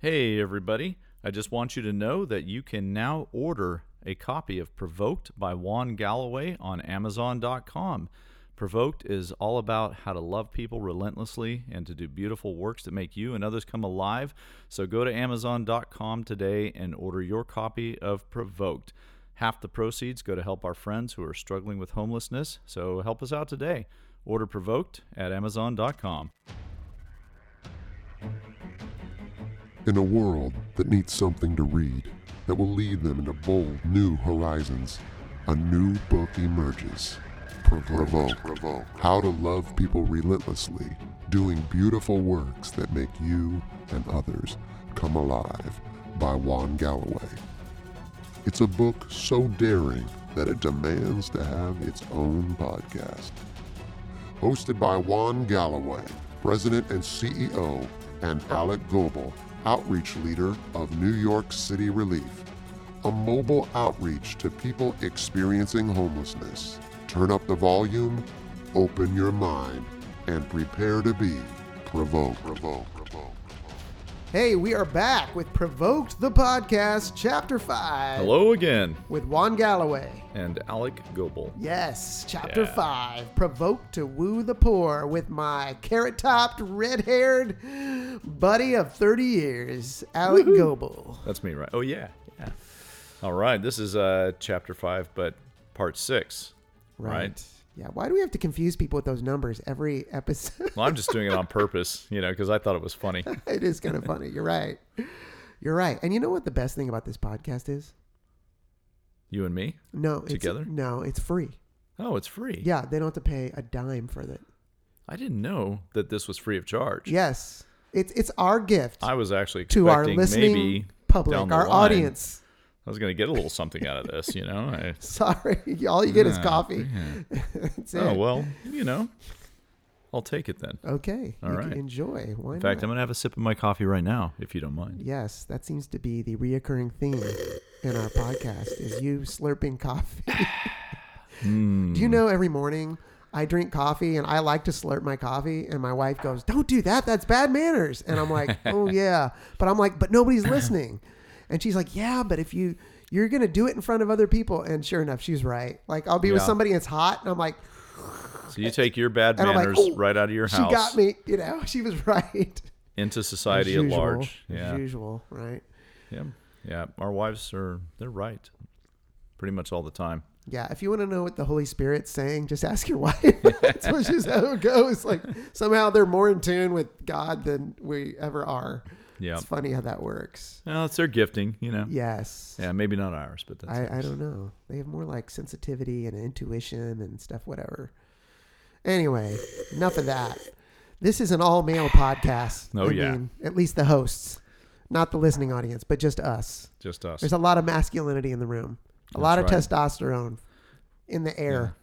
Hey, everybody. I just want you to know that you can now order a copy of Provoked by Juan Galloway on Amazon.com. Provoked is all about how to love people relentlessly and to do beautiful works that make you and others come alive. So go to Amazon.com today and order your copy of Provoked. Half the proceeds go to help our friends who are struggling with homelessness. So help us out today. Order Provoked at Amazon.com. In a world that needs something to read that will lead them into bold new horizons, a new book emerges. Provoke. Provoke. How to love people relentlessly, doing beautiful works that make you and others come alive by Juan Galloway. It's a book so daring that it demands to have its own podcast. Hosted by Juan Galloway, President and CEO, and Alec Goebel, outreach leader of New York City Relief, a mobile outreach to people experiencing homelessness. Turn up the volume, open your mind, and prepare to be provoked. Provoke. Hey, we are back with Provoked the Podcast, Chapter 5. Hello again. With Juan Galloway. And Alec Goebel. Yes, Chapter Yeah. 5 Provoked to Woo the Poor with my carrot topped, red haired buddy of 30 years, Alec Goebel. That's me, right? Oh, yeah. Yeah. All right. This is uh, chapter five, but part six. Right. Yeah, why do we have to confuse people with those numbers every episode? Well, I'm just doing it on purpose, you know, because I thought it was funny. it is kind of funny. You're right. You're right. And you know what the best thing about this podcast is? You and me? No, it's, Together? No, it's free. Oh, it's free. Yeah, they don't have to pay a dime for it. I didn't know that this was free of charge. Yes, it's it's our gift I was actually to our expecting listening maybe public, our line, audience. I was going to get a little something out of this, you know. I, Sorry, all you get is coffee. yeah. Oh well, you know, I'll take it then. Okay, All you right. can enjoy. Why In fact, not? I'm going to have a sip of my coffee right now, if you don't mind. Yes, that seems to be the reoccurring theme in our podcast is you slurping coffee. Mm. Do you know every morning I drink coffee and I like to slurp my coffee and my wife goes, "Don't do that. That's bad manners." And I'm like, "Oh yeah." But I'm like, "But nobody's listening." And she's like, "Yeah, but if you you're going to do it in front of other people." And sure enough, she's right. Like I'll be with somebody and it's hot and I'm like, So you take your bad I'm like, manners "Oh, right out of your house. she got me, you know. She was right. into society at large. As usual, right? yeah, yeah. Our wives are they're right, pretty much all the time. Yeah, if you want to know what the Holy Spirit's saying, just ask your wife. That's what just how it goes. Like somehow they're more in tune with God than we ever are. Yeah, It's funny how that works. well, it's their gifting, you know. Yes. Yeah, maybe not ours, but that's I, I don't know. They have more like sensitivity and intuition and stuff, whatever. Anyway, enough of that. This is an all male podcast. Oh, I yeah. mean, at least the hosts, not the listening audience, but just us. just us. There's a lot of masculinity in the room, a That's lot of right. testosterone in the air.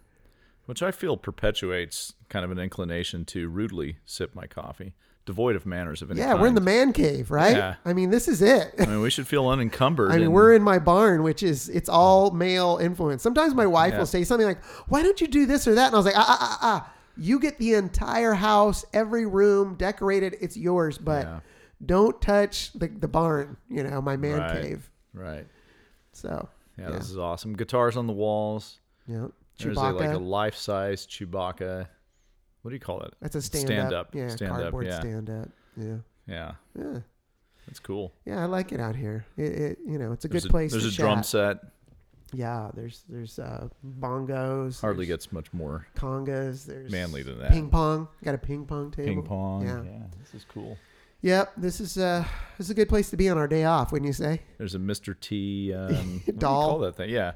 which I feel perpetuates kind of an inclination to rudely sip my coffee, devoid of manners of any Yeah, we're in the man cave, right? Yeah. I mean, this is it. I mean, we should feel unencumbered. I mean, and- we're in my barn, which is it's all male influence. Sometimes my wife Yeah. will say something like, "Why don't you do this or that?" And I was like, "Ah, ah, ah, ah. You get the entire house, every room decorated. It's yours, but Yeah. don't touch the the barn. You know, my man Right. cave. right. So, Yeah, Yeah. this is awesome. Guitars on the walls. yeah, There's a, like a life-size Chewbacca. What do you call it? That's a stand, stand up. up. Yeah, Stand up, cardboard yeah. stand up. Yeah, Yeah, yeah, that's cool. yeah. I like it out here. It, it you know, it's a There's good a, place. There's a drum set. Yeah, there's there's uh, bongos. Hardly gets much more congas. There's manly than that. Ping pong. Got a ping pong table. Ping pong. Yeah. Yeah. this is cool. Yep. This is uh this is a good place to be on our day off, wouldn't you say? There's a Mr. T. Um, what do you Doll. call that thing? Yeah,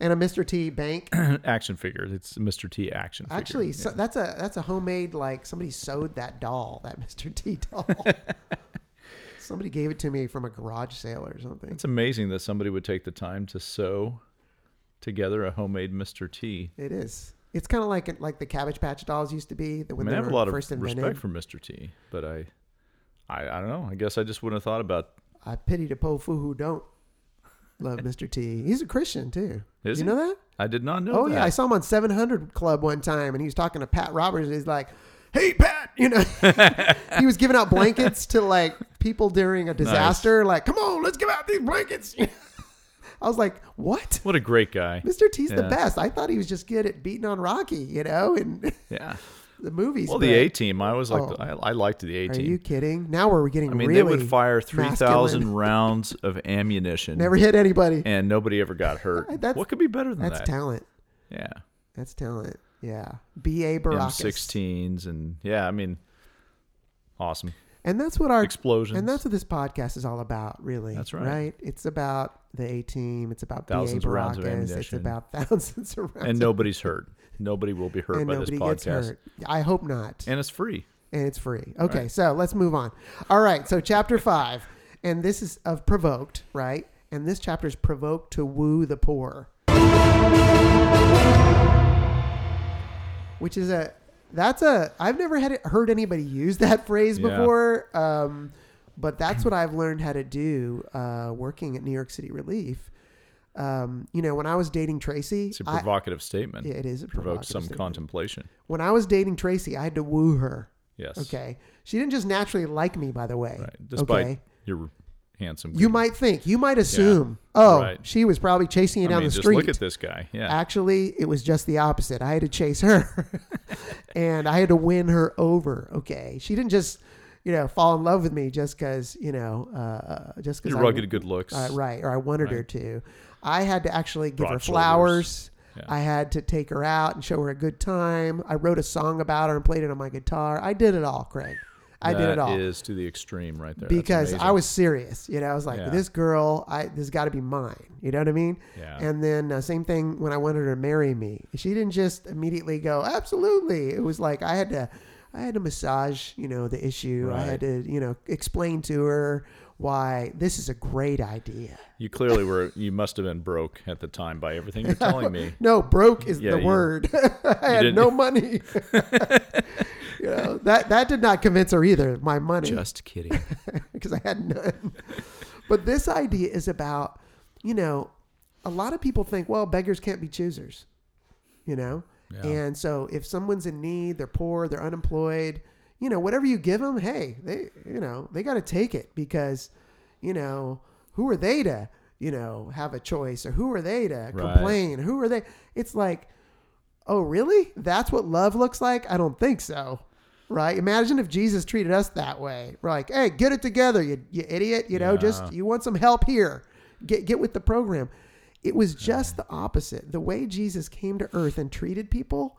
And a Mr. T bank. action figure. It's a Mr. T action figure. Actually, so that's a that's a homemade like somebody sewed that doll, that Mr. T doll. somebody gave it to me from a garage sale or something. it's amazing that somebody would take the time to sew together a homemade Mr. T. It is. It's kind of like like the Cabbage Patch dolls used to be. That I when mean, I have a lot of invented. respect for Mr. T, but I, I, I don't know. I guess I just wouldn't have thought about. I pity the po who don't love Mr. T. He's a Christian too. Is you he? know that? I did not know. Oh that. yeah, I saw him on 700 Club one time, and he was talking to Pat Robertson. And he's like, "Hey, Pat," you know, he was giving out blankets to like people during a disaster. Like, come on, let's give out these blankets. I was like, "What?" What a great guy. Mr. T's the best. I thought he was just good at beating on Rocky, you know, and Yeah. The movies. Well, the A team, I was like, Oh. I, I liked the A Team. Are you kidding? Now we're getting I mean, really they would fire three thousand rounds of ammunition, Never hit anybody. and nobody ever got hurt. That's- what could be better than That's that? That's talent. yeah, That's talent. Yeah. B.A. Baracus. M16s, and yeah, I mean, awesome And that's what our explosions. and that's what this podcast is all about, really. That's right. Right? It's about the A team. It's about Thousands of rounds of Baracus. It's about thousands of rounds. and nobody's hurt. Nobody will be hurt and by this podcast, gets hurt. I hope not. and it's free. and it's free. Okay, Right. so let's move on. All right, so chapter five, and this is of provoked, right? And this chapter is provoked to woo the poor, which is a that's a I've never had it, heard anybody use that phrase Yeah. before, um, but that's what I've learned how to do uh, working at New York City Relief. Um, you know, when I was dating Tracy, It's a provocative statement. yeah, it is a Provokes provocative some statement. contemplation. When I was dating Tracy, I had to woo her. Yes. Okay. She didn't just naturally like me, by the way. Right. Despite okay. your handsome. You might think, you might assume, oh, Right. she was probably chasing you I down mean, the just street. look at this guy. Yeah. Actually, it was just the opposite. I had to chase her and I had to win her over. Okay. She didn't just, you know, fall in love with me just because, you know, uh, just because Your rugged good looks. uh, right, or I wanted her to. I had to actually give her Broad shoulders. flowers. Yeah. I had to take her out and show her a good time. I wrote a song about her and played it on my guitar. I did it all, Craig. I did it all That is to the extreme right there. Because I was serious. You know, I was like, Yeah. this girl, I this got to be mine. You know what I mean? Yeah. And then uh, same thing when I wanted her to marry me. She didn't just immediately go, absolutely. It was like I had to, I had to massage, you know, the issue. I had to, you know, explain to her why this is a great idea. You clearly were. You must have been broke at the time by everything you're telling me. No, broke is Yeah, the you- word. I had no money. you know, that that did not convince her either. My money. Just kidding. because I had none. but this idea is about, you know, a lot of people think, well, beggars can't be choosers, you know? Yeah. And so if someone's in need, they're poor, they're unemployed, you know, whatever you give them, hey, they, you know, they got to take it because, you know, who are they to, you know, have a choice or who are they to Right. complain? Who are they? It's like, oh, really? That's what love looks like? I don't think so. Right? Imagine if Jesus treated us that way. We're like, hey, get it together, you, you idiot. You know, just you want some help here. Get get with the program. It was just the opposite. The way Jesus came to earth and treated people,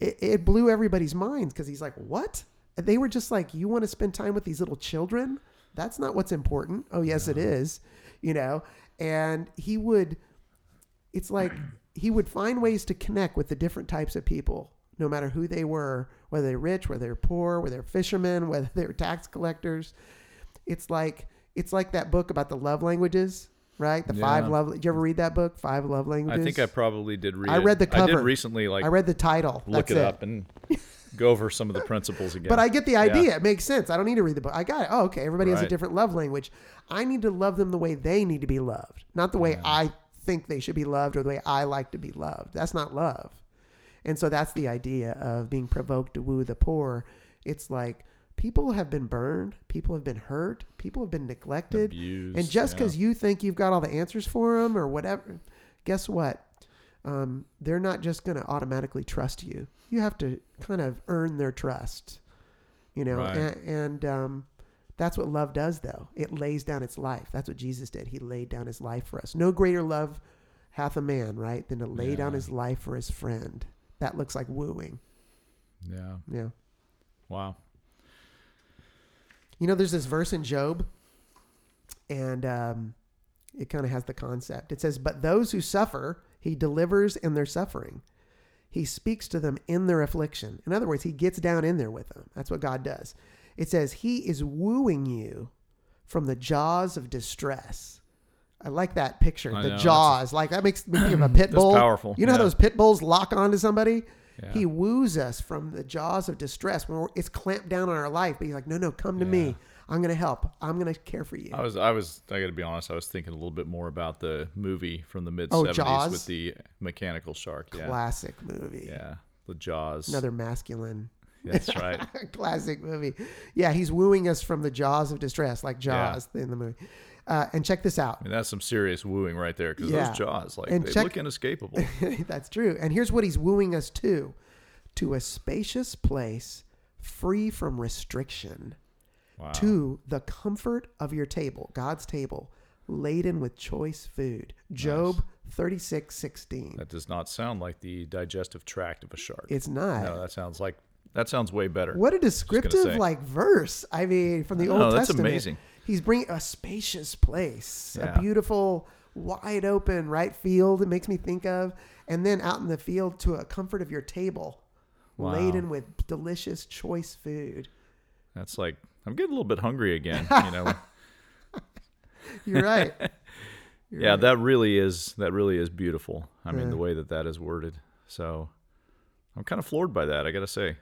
it, it blew everybody's minds because he's like, what? And they were just like, you want to spend time with these little children? That's not what's important. Oh, yes, it is. You know, and he would it's like he would find ways to connect with the different types of people, no matter who they were, whether they're rich, whether they're poor, whether they're fishermen, whether they're tax collectors. It's like it's like that book about the love languages, right? The five love. Did you ever read that book, Five Love Languages? I think I probably did read. I it. read the I cover. did recently, like I read the title. look That's it up and go over some of the principles again. But I get the Yeah. idea. It makes sense. I don't need to read the book. I got it. Oh, okay. Everybody has a different love language. I need to love them the way they need to be loved, not the way I think they should be loved or the way I like to be loved. That's not love. And so that's the idea of being provoked to woo the poor. It's like people have been burned, people have been hurt, people have been neglected. Abused, and just yeah. because you think you've got all the answers for them or whatever, guess what? Um, they're not just going to automatically trust you. You have to kind of earn their trust, you know. Right. And, and um, that's what love does, though. It lays down its life. That's what Jesus did. He laid down his life for us. No greater love hath a man, right, than to lay down his life for his friend. That looks like wooing. Yeah. Yeah. Wow. You know, there's this verse in Job, and um, it kind of has the concept. It says, But those who suffer, he delivers in their suffering. He speaks to them in their affliction. In other words, he gets down in there with them. That's what God does. It says, He is wooing you from the jaws of distress. I like that picture. I the know, jaws. like that makes me think of a pit That's bull. powerful, You know how those pit bulls lock onto somebody? Yeah. He woos us from the jaws of distress when it's clamped down on our life. But he's like, no, no, come to Yeah. me. I'm going to help. I'm going to care for you. I was, I was, I got to be honest. I was thinking a little bit more about the movie from the mid Oh, '70s Jaws? with the mechanical shark. Yeah, Classic movie. yeah, the Jaws. Another masculine. That's right. Classic movie. Yeah, he's wooing us from the jaws of distress, like Yeah. Jaws in the movie. Uh, and check this out. I mean, that's some serious wooing right there because Yeah. those jaws, like, And they check- look inescapable. That's true. And here's what he's wooing us to to a spacious place free from restriction, Wow. to the comfort of your table, God's table, laden with choice food. Job 36 16. That does not sound like the digestive tract of a shark. It's not. no, that sounds like that sounds way better. What a descriptive like verse. I mean, from the Old know, that's Testament. amazing. He's bringing a spacious place, Yeah. a beautiful, wide open right field. It makes me think of, and then out in the field to a comfort of your table, Wow. laden with delicious, choice food. That's like I'm getting a little bit hungry again. You know. You're right. You're yeah, right. that really is that really is beautiful. I mean, Yeah. the way that that is worded. So I'm kind of floored by that. I got to say.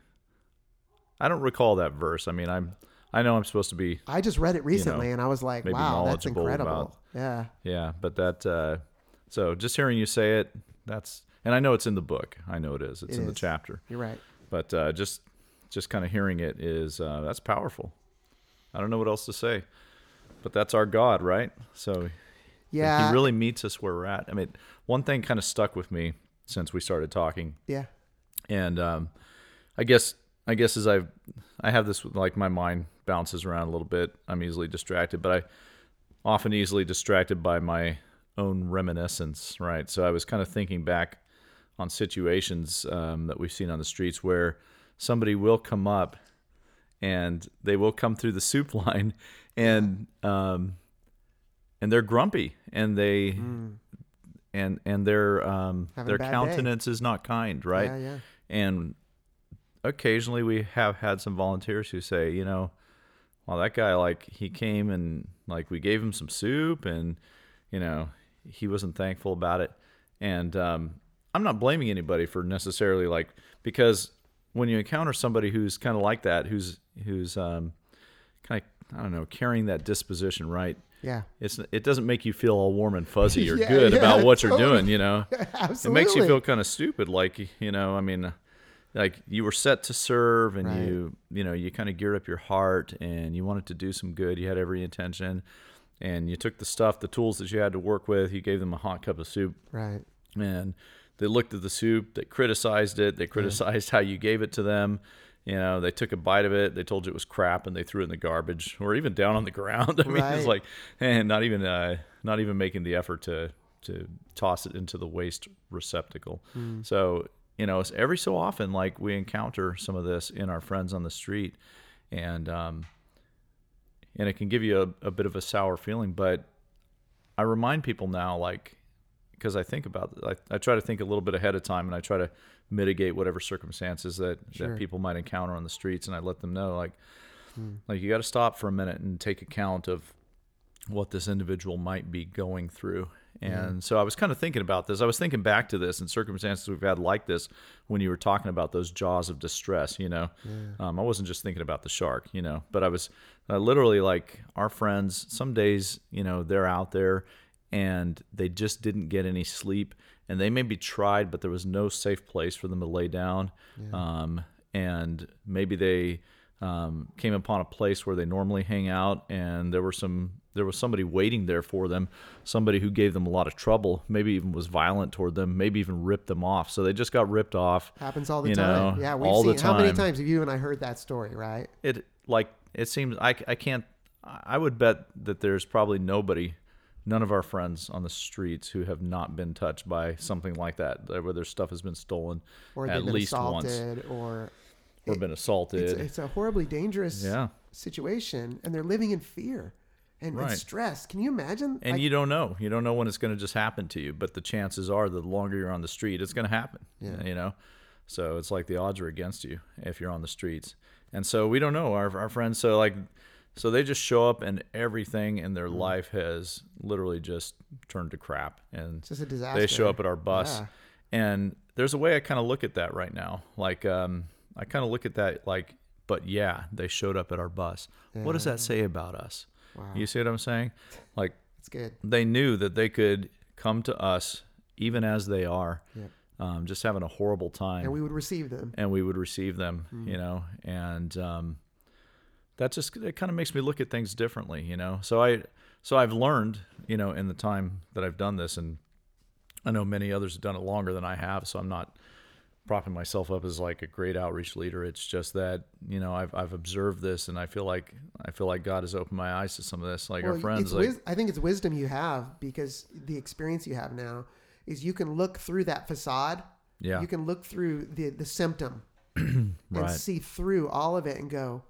I don't recall that verse. I mean, I'm I know I'm supposed to be I just read it recently, and I was like, "Wow, that's incredible." about- Yeah, Yeah, but that uh so just hearing you say it, that's and I know it's in the book. I know it is. It's It in the chapter. you're right. But uh just just kind of hearing it is uh that's powerful. I don't know what else to say. But that's our God, right? So Yeah, he really meets us where we're at. I mean, one thing kind of stuck with me since we started talking yeah, and um, I guess I guess as I I have this like my mind bounces around a little bit. I'm easily distracted, but I often easily distracted by my own reminiscence. Right, so I was kind of thinking back on situations um, that we've seen on the streets where somebody will come up and they will come through the soup line and um, and they're grumpy and they and and their um, their bad day. countenance is not kind, right? yeah, yeah. And occasionally we have had some volunteers who say, you know, well, that guy, like, he came and, like, we gave him some soup and, you know, he wasn't thankful about it. And um, I'm not blaming anybody for necessarily, like, because when you encounter somebody who's kind of like that, who's, who's, um, kind of, I don't know, carrying that disposition, right? yeah. It's, it doesn't make you feel all warm and fuzzy or Yeah, good yeah, about what you're doing, you know? Absolutely. it makes you feel kind of stupid like you know i mean like you were set to serve and Right. you you know you kind of geared up your heart and you wanted to do some good. You had every intention and you took the stuff the tools that you had to work with. You gave them a hot cup of soup. Right. and they looked at the soup they criticized it they criticized how you gave it to them. You know they took a bite of it they told you it was crap and they threw it in the garbage or even down on the ground. I mean Right. it's like and not even uh, not even making the effort to to toss it into the waste receptacle. So you know it's every so often like we encounter some of this in our friends on the street and um and it can give you a, a bit of a sour feeling but i remind people now like because I think about I, I try to think a little bit ahead of time and I try to mitigate whatever circumstances that, Sure. that people might encounter on the streets and I let them know like Hmm. like you got to stop for a minute and take account of what this individual might be going through. And so I was kind of thinking about this. I was thinking back to this and circumstances we've had like this when you were talking about those jaws of distress, you know. Um, I wasn't just thinking about the shark, you know, but I was uh, literally like our friends, some days, you know, they're out there and they just didn't get any sleep and they maybe tried, but there was no safe place for them to lay down. Um, and maybe they um, came upon a place where they normally hang out and there were some there was somebody waiting there for them somebody who gave them a lot of trouble maybe even was violent toward them maybe even ripped them off so they just got ripped off Happens all the you time. know, yeah, we've all seen the how many times have you and I heard that story, right? it like it seems I, I can't i would bet that there's probably nobody none of our friends on the streets who have not been touched by something like that where their stuff has been stolen Or at least once or or been assaulted it's, it's a horribly dangerous Yeah. situation, and they're living in fear and, and stress. Can you imagine? and Like, you don't know. You don't know when it's going to just happen to you but the chances are the longer you're on the street it's going to happen Yeah. you know? So it's like the odds are against you if you're on the streets. And so we don't know. Our, our friends so like so they just show up and everything in their life has literally just turned to crap. And It's just a disaster. they show up at our bus. Yeah. and there's a way i kind of look at that right now. Like um i kind of look at that like but yeah they showed up at our bus. What does that say about us Wow. you see what i'm saying like It's good. they knew that they could come to us even as they are Yep. um, just having a horrible time and we would receive them. and we would receive them, you know, and um, that just it kind of makes me look at things differently, you know. So I so I've learned, you know, in the time that I've done this, and I know many others have done it longer than I have, so I'm not propping myself up as like a great outreach leader. It's just that you know I've I've observed this, and I feel like I feel like God has opened my eyes to some of this. Like our friends, like wis- I think it's wisdom you have because the experience you have now is you can look through that facade. yeah, You can look through the the symptom and see through all of it and go,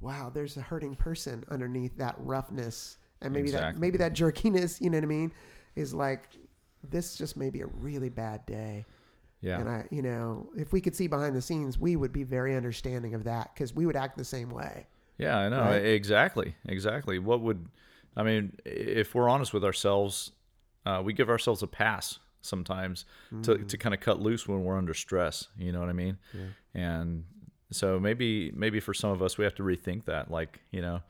"Wow, there's a hurting person underneath that roughness." And maybe that maybe that jerkiness, you know what I mean, is like this just may be a really bad day. Yeah, And I, you know, if we could see behind the scenes, we would be very understanding of that because we would act the same way. Yeah, I know. Right? Exactly. Exactly. What would, I mean, if we're honest with ourselves, uh, we give ourselves a pass sometimes to, to kind of cut loose when we're under stress. You know what I mean? And so maybe, maybe for some of us, we have to rethink that. Like, you know,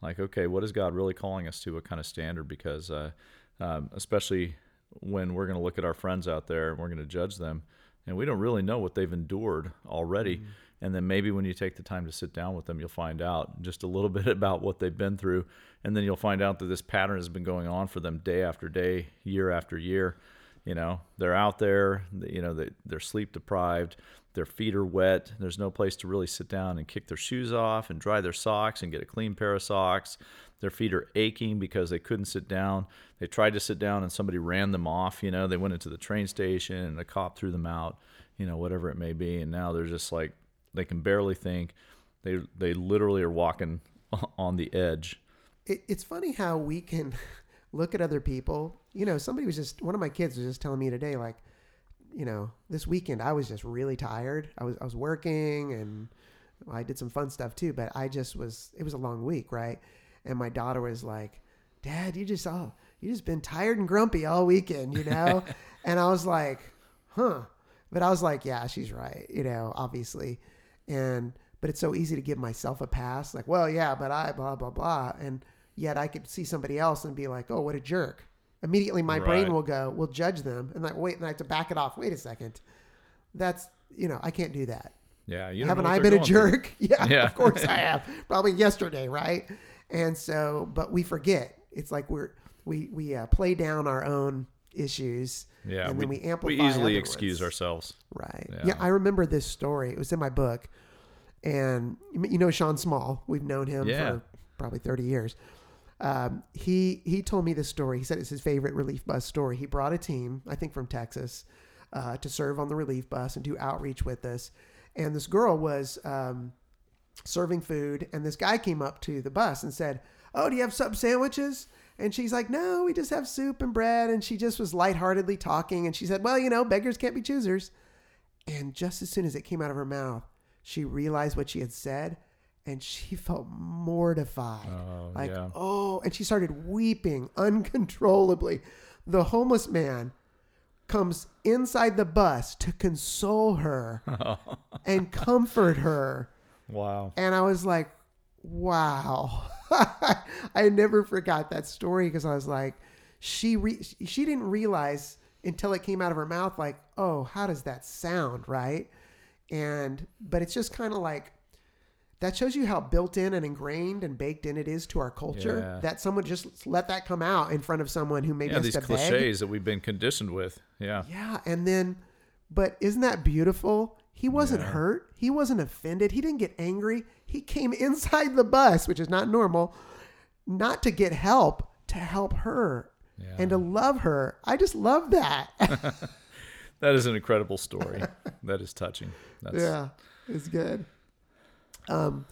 like, okay, what is God really calling us to? What kind of standard? Because, uh, um, especially when we're going to look at our friends out there and we're going to judge them and we don't really know what they've endured already. Mm-hmm. And then maybe when you take the time to sit down with them, you'll find out just a little bit about what they've been through. And then you'll find out that this pattern has been going on for them day after day, year after year. You know, they're out there, you know, they, they're sleep deprived, their feet are wet, there's no place to really sit down and kick their shoes off and dry their socks and get a clean pair of socks. Their feet are aching because they couldn't sit down. They tried to sit down and somebody ran them off. You know, they went into the train station and a cop threw them out, you know, whatever it may be. And now they're just like, they can barely think. They, they literally are walking on the edge. It, it's funny how we can look at other people. You know, somebody was just one of my kids was just telling me today, like, you know, this weekend I was just really tired. I was I was working and I did some fun stuff too, but I just was. It was a long week, right? And my daughter was like, "Dad, you just all you just been tired and grumpy all weekend, you know?" and I was like, "Huh." But I was like, "Yeah, she's right," you know, obviously. And but it's so easy to give myself a pass, like, "Well, yeah, but I blah blah blah," and yet I could see somebody else and be like, "Oh, what a jerk." Immediately, my brain will go, will judge them, and like, wait, and I have to back it off. Wait a second, that's you know, I can't do that. Yeah. Haven't I been a jerk? Yeah, Yeah. of course I have. Probably yesterday, right? And so, but we forget. It's like we're we we uh, play down our own issues, Yeah. and then we amplify. we easily other excuse ourselves. Right. Yeah. Yeah. I remember this story. It was in my book, and you know Sean Small. We've known him Yeah. for probably thirty years. Um, he he told me this story. He said it's his favorite relief bus story. He brought a team, I think from Texas, uh, to serve on the relief bus and do outreach with us. And this girl was um, serving food, and this guy came up to the bus and said, "Oh, do you have sub sandwiches?" And she's like, "No, we just have soup and bread." And she just was lightheartedly talking, and she said, "Well, you know, beggars can't be choosers." And just as soon as it came out of her mouth, she realized what she had said, and she felt mortified. Oh, like, yeah. oh, and she started weeping uncontrollably. The homeless man comes inside the bus to console her and comfort her. Wow. And I was like, wow. I never forgot that story because I was like, she re- she didn't realize until it came out of her mouth, like, oh, how does that sound, right? And but it's just kind of like that shows you how built in and ingrained and baked in it is to our culture Yeah. that someone just let that come out in front of someone who maybe Yeah. has These to beg. cliches that we've been conditioned with. Yeah. Yeah, and then, but isn't that beautiful? He wasn't Yeah. hurt. He wasn't offended. He didn't get angry. He came inside the bus, which is not normal, not to get help, to help her Yeah. and to love her. I just love that. That is an incredible story. that is touching. That's, yeah, it's good. Um,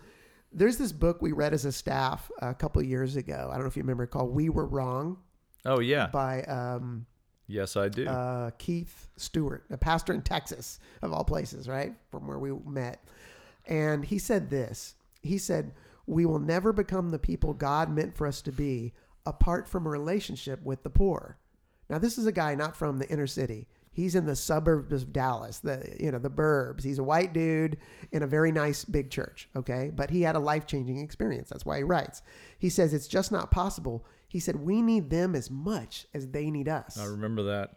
there's this book we read as a staff a couple years ago. I don't know if you remember, called "We Were Wrong" Oh yeah. by um, Yes, I do. uh, Keith Stewart, a pastor in Texas, of all places, right? From where we met. And he said this He said, We will never become the people God meant for us to be apart from a relationship with the poor. Now, this is a guy not from the inner city. He's in the suburbs of Dallas, the you know the burbs. He's a white dude in a very nice big church, okay? But he had a life changing experience. That's why he writes. He says it's just not possible. He said we need them as much as they need us. I remember that.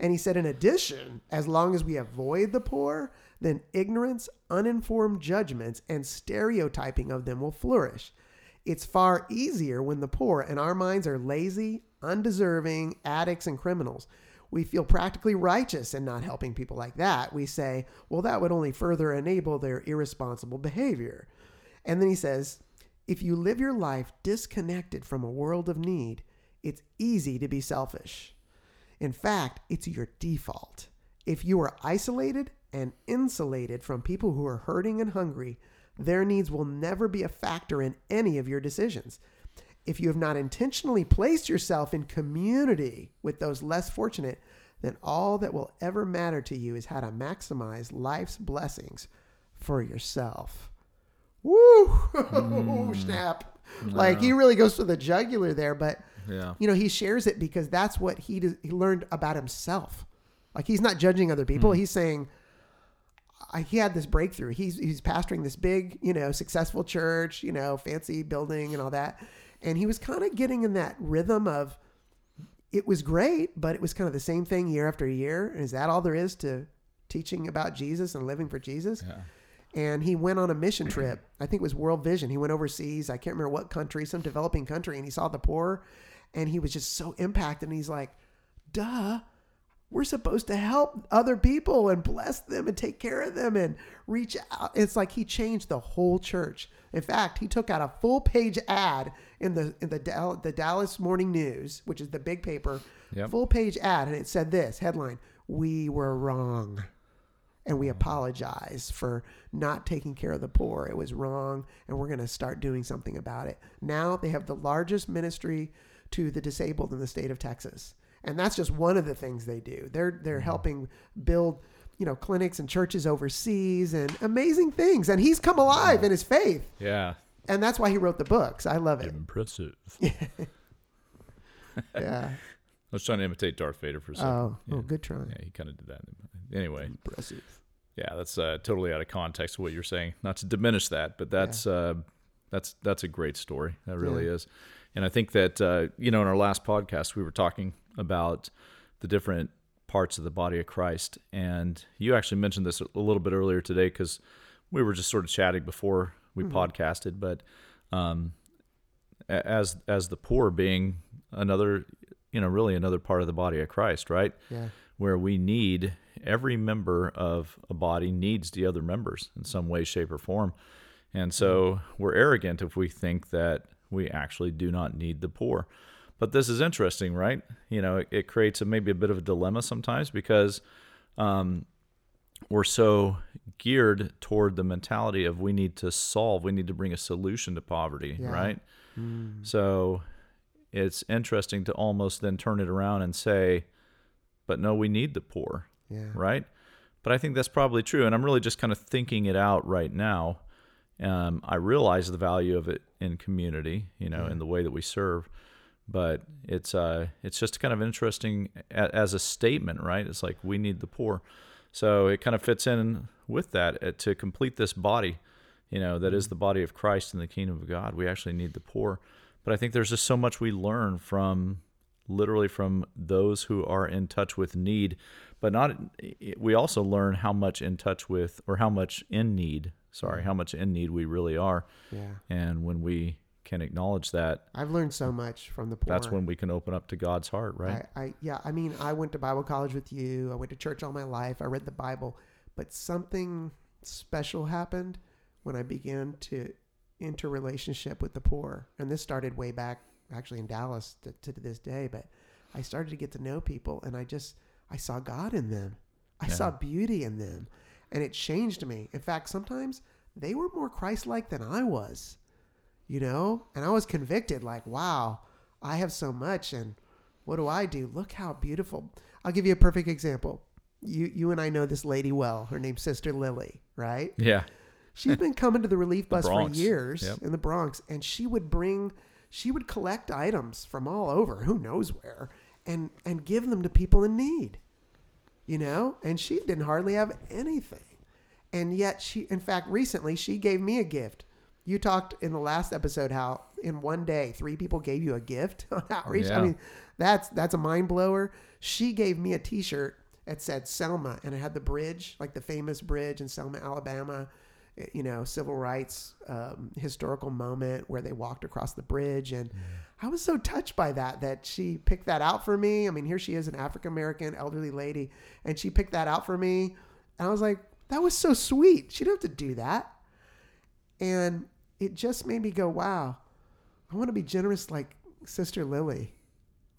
And he said, in addition, as long as we avoid the poor, then ignorance, uninformed judgments, and stereotyping of them will flourish. It's far easier when the poor and our minds are lazy, undeserving, addicts, and criminals. We feel practically righteous in not helping people like that. We say, well, that would only further enable their irresponsible behavior. And then he says, if you live your life disconnected from a world of need, it's easy to be selfish. In fact, it's your default. If you are isolated and insulated from people who are hurting and hungry, their needs will never be a factor in any of your decisions. If you have not intentionally placed yourself in community with those less fortunate, then all that will ever matter to you is how to maximize life's blessings for yourself. Woo! Mm. Snap. Like he really goes to the jugular there, but Yeah. you know, he shares it because that's what he, does, he learned about himself. Like he's not judging other people. Hmm. He's saying, I, he had this breakthrough. He's he's pastoring this big, you know, successful church, you know, fancy building and all that, and he was kind of getting in that rhythm of. It was great, but it was kind of the same thing year after year. Is that all there is to teaching about Jesus and living for Jesus? Yeah. and he went on a mission trip. I think it was World Vision. He went overseas. I can't remember what country, some developing country, and he saw the poor, and he was just so impacted. And he's like, "Duh, we're supposed to help other people and bless them and take care of them and reach out." It's like he changed the whole church. In fact, he took out a full page ad in the in the Dal- the Dallas Morning News, which is the big paper, Yep. full page ad, and it said this headline: "We were wrong." and we apologize for not taking care of the poor. It was wrong, and we're going to start doing something about it. Now they have the largest ministry to the disabled in the state of Texas, and that's just one of the things they do. They're they're helping build, you know, clinics and churches overseas and amazing things. And he's come alive in his faith, Yeah. and that's why he wrote the books. I love it. Impressive. Yeah. I was trying to imitate Darth Vader for a second. Oh, yeah. oh, good try. Yeah, he kind of did that. Anyway, Impressive. yeah, that's uh, totally out of context of what you're saying. Not to diminish that, but that's uh, that's that's a great story. That really Yeah. is. And I think that uh, you know, in our last podcast, we were talking about the different parts of the body of Christ, and you actually mentioned this a little bit earlier today because we were just sort of chatting before we podcasted. But um, as as the poor being another, you know, really another part of the body of Christ, right? Yeah. where we need every member of a body needs the other members in some way, shape, or form. And so we're arrogant if we think that we actually do not need the poor. But this is interesting, right? You know, it, it creates a, maybe a bit of a dilemma sometimes because um, we're so geared toward the mentality of we need to solve, we need to bring a solution to poverty, Yeah. right? So it's interesting to almost then turn it around and say, but no, we need the poor, Yeah. right? But I think that's probably true. And I'm really just kind of thinking it out right now. Um, I realize the value of it in community, you know, in the way that we serve. But it's uh, it's just kind of interesting as a statement, right? It's like we need the poor, so it kind of fits in with that uh, to complete this body, you know, that is the body of Christ in the kingdom of God. We actually need the poor, but I think there's just so much we learn from literally from those who are in touch with need, but not. We also learn how much in touch with, or how much in need. Sorry, how much in need we really are, Yeah. and when we can acknowledge that, I've learned so much from the poor. that's when we can open up to God's heart, right? I, I yeah, I mean, I went to Bible college with you. I went to church all my life. I read the Bible, but something special happened when I began to enter relationship with the poor. And this started way back, actually in Dallas to, to this day. But I started to get to know people, and I just I saw God in them. I Yeah. saw beauty in them, and it changed me. In fact, sometimes they were more Christ-like than I was you know? And I was convicted, like, wow, I have so much, and what do I do? Look how beautiful. I'll give you a perfect example. You, you and I know this lady well. Her name's Sister Lily, right? Yeah, She's been coming to the relief bus for years Yep. in the Bronx, and she would bring, she would collect items from all over, who knows where, and and give them to people in need. You know, and she didn't hardly have anything, and yet she, in fact, recently she gave me a gift. You talked in the last episode how in one day, three people gave you a gift on outreach. Yeah. I mean, that's that's a mind blower. She gave me a T-shirt that said Selma, and it had the bridge, like the famous bridge in Selma, Alabama. eh, You know, civil rights um, historical moment where they walked across the bridge, and I was so touched by that that she picked that out for me. I mean, here she is, an African American elderly lady, and she picked that out for me, and I was like, that was so sweet. She didn't have to do that, and it just made me go, wow, I want to be generous like Sister Lily,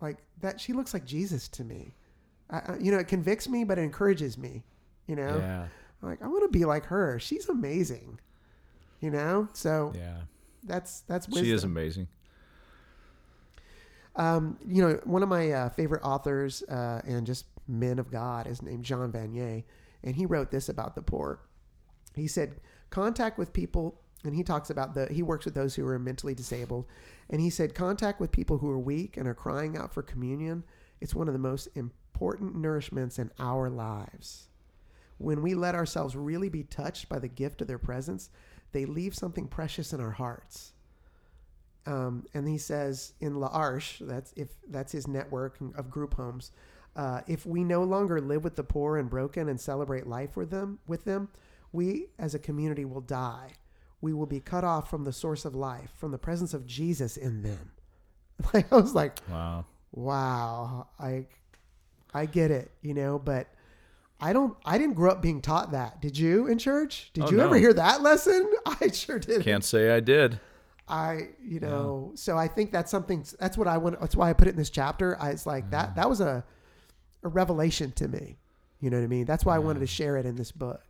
like that. She looks like Jesus to me. I, I, you know, it convicts me, but it encourages me. You know, Yeah. like I want to be like her. She's amazing. You know, so Yeah. that's that's wisdom. She is amazing. Um, you know, one of my uh, favorite authors uh, and just men of God is named John Vanier, and he wrote this about the poor. He said, "Contact with people," and he talks about the he works with those who are mentally disabled, and he said, "Contact with people who are weak and are crying out for communion. It's one of the most important nourishments in our lives." When we let ourselves really be touched by the gift of their presence, they leave something precious in our hearts. Um, and he says in L'Arche, that's if that's his network of group homes. Uh, if we no longer live with the poor and broken and celebrate life with them, with them, we as a community will die. We will be cut off from the source of life, from the presence of Jesus in them. Like I was like, Wow. wow, I, I get it, you know, but I don't, I didn't grow up being taught that. Did you in church? Did Oh, you no. ever hear that lesson? I sure did. Can't say I did. I, you know, so I think that's something. That's what I want. That's why I put it in this chapter. I was like that. Mm-hmm. That was a, a revelation to me. You know what I mean? That's why I wanted to mm. share it in this book.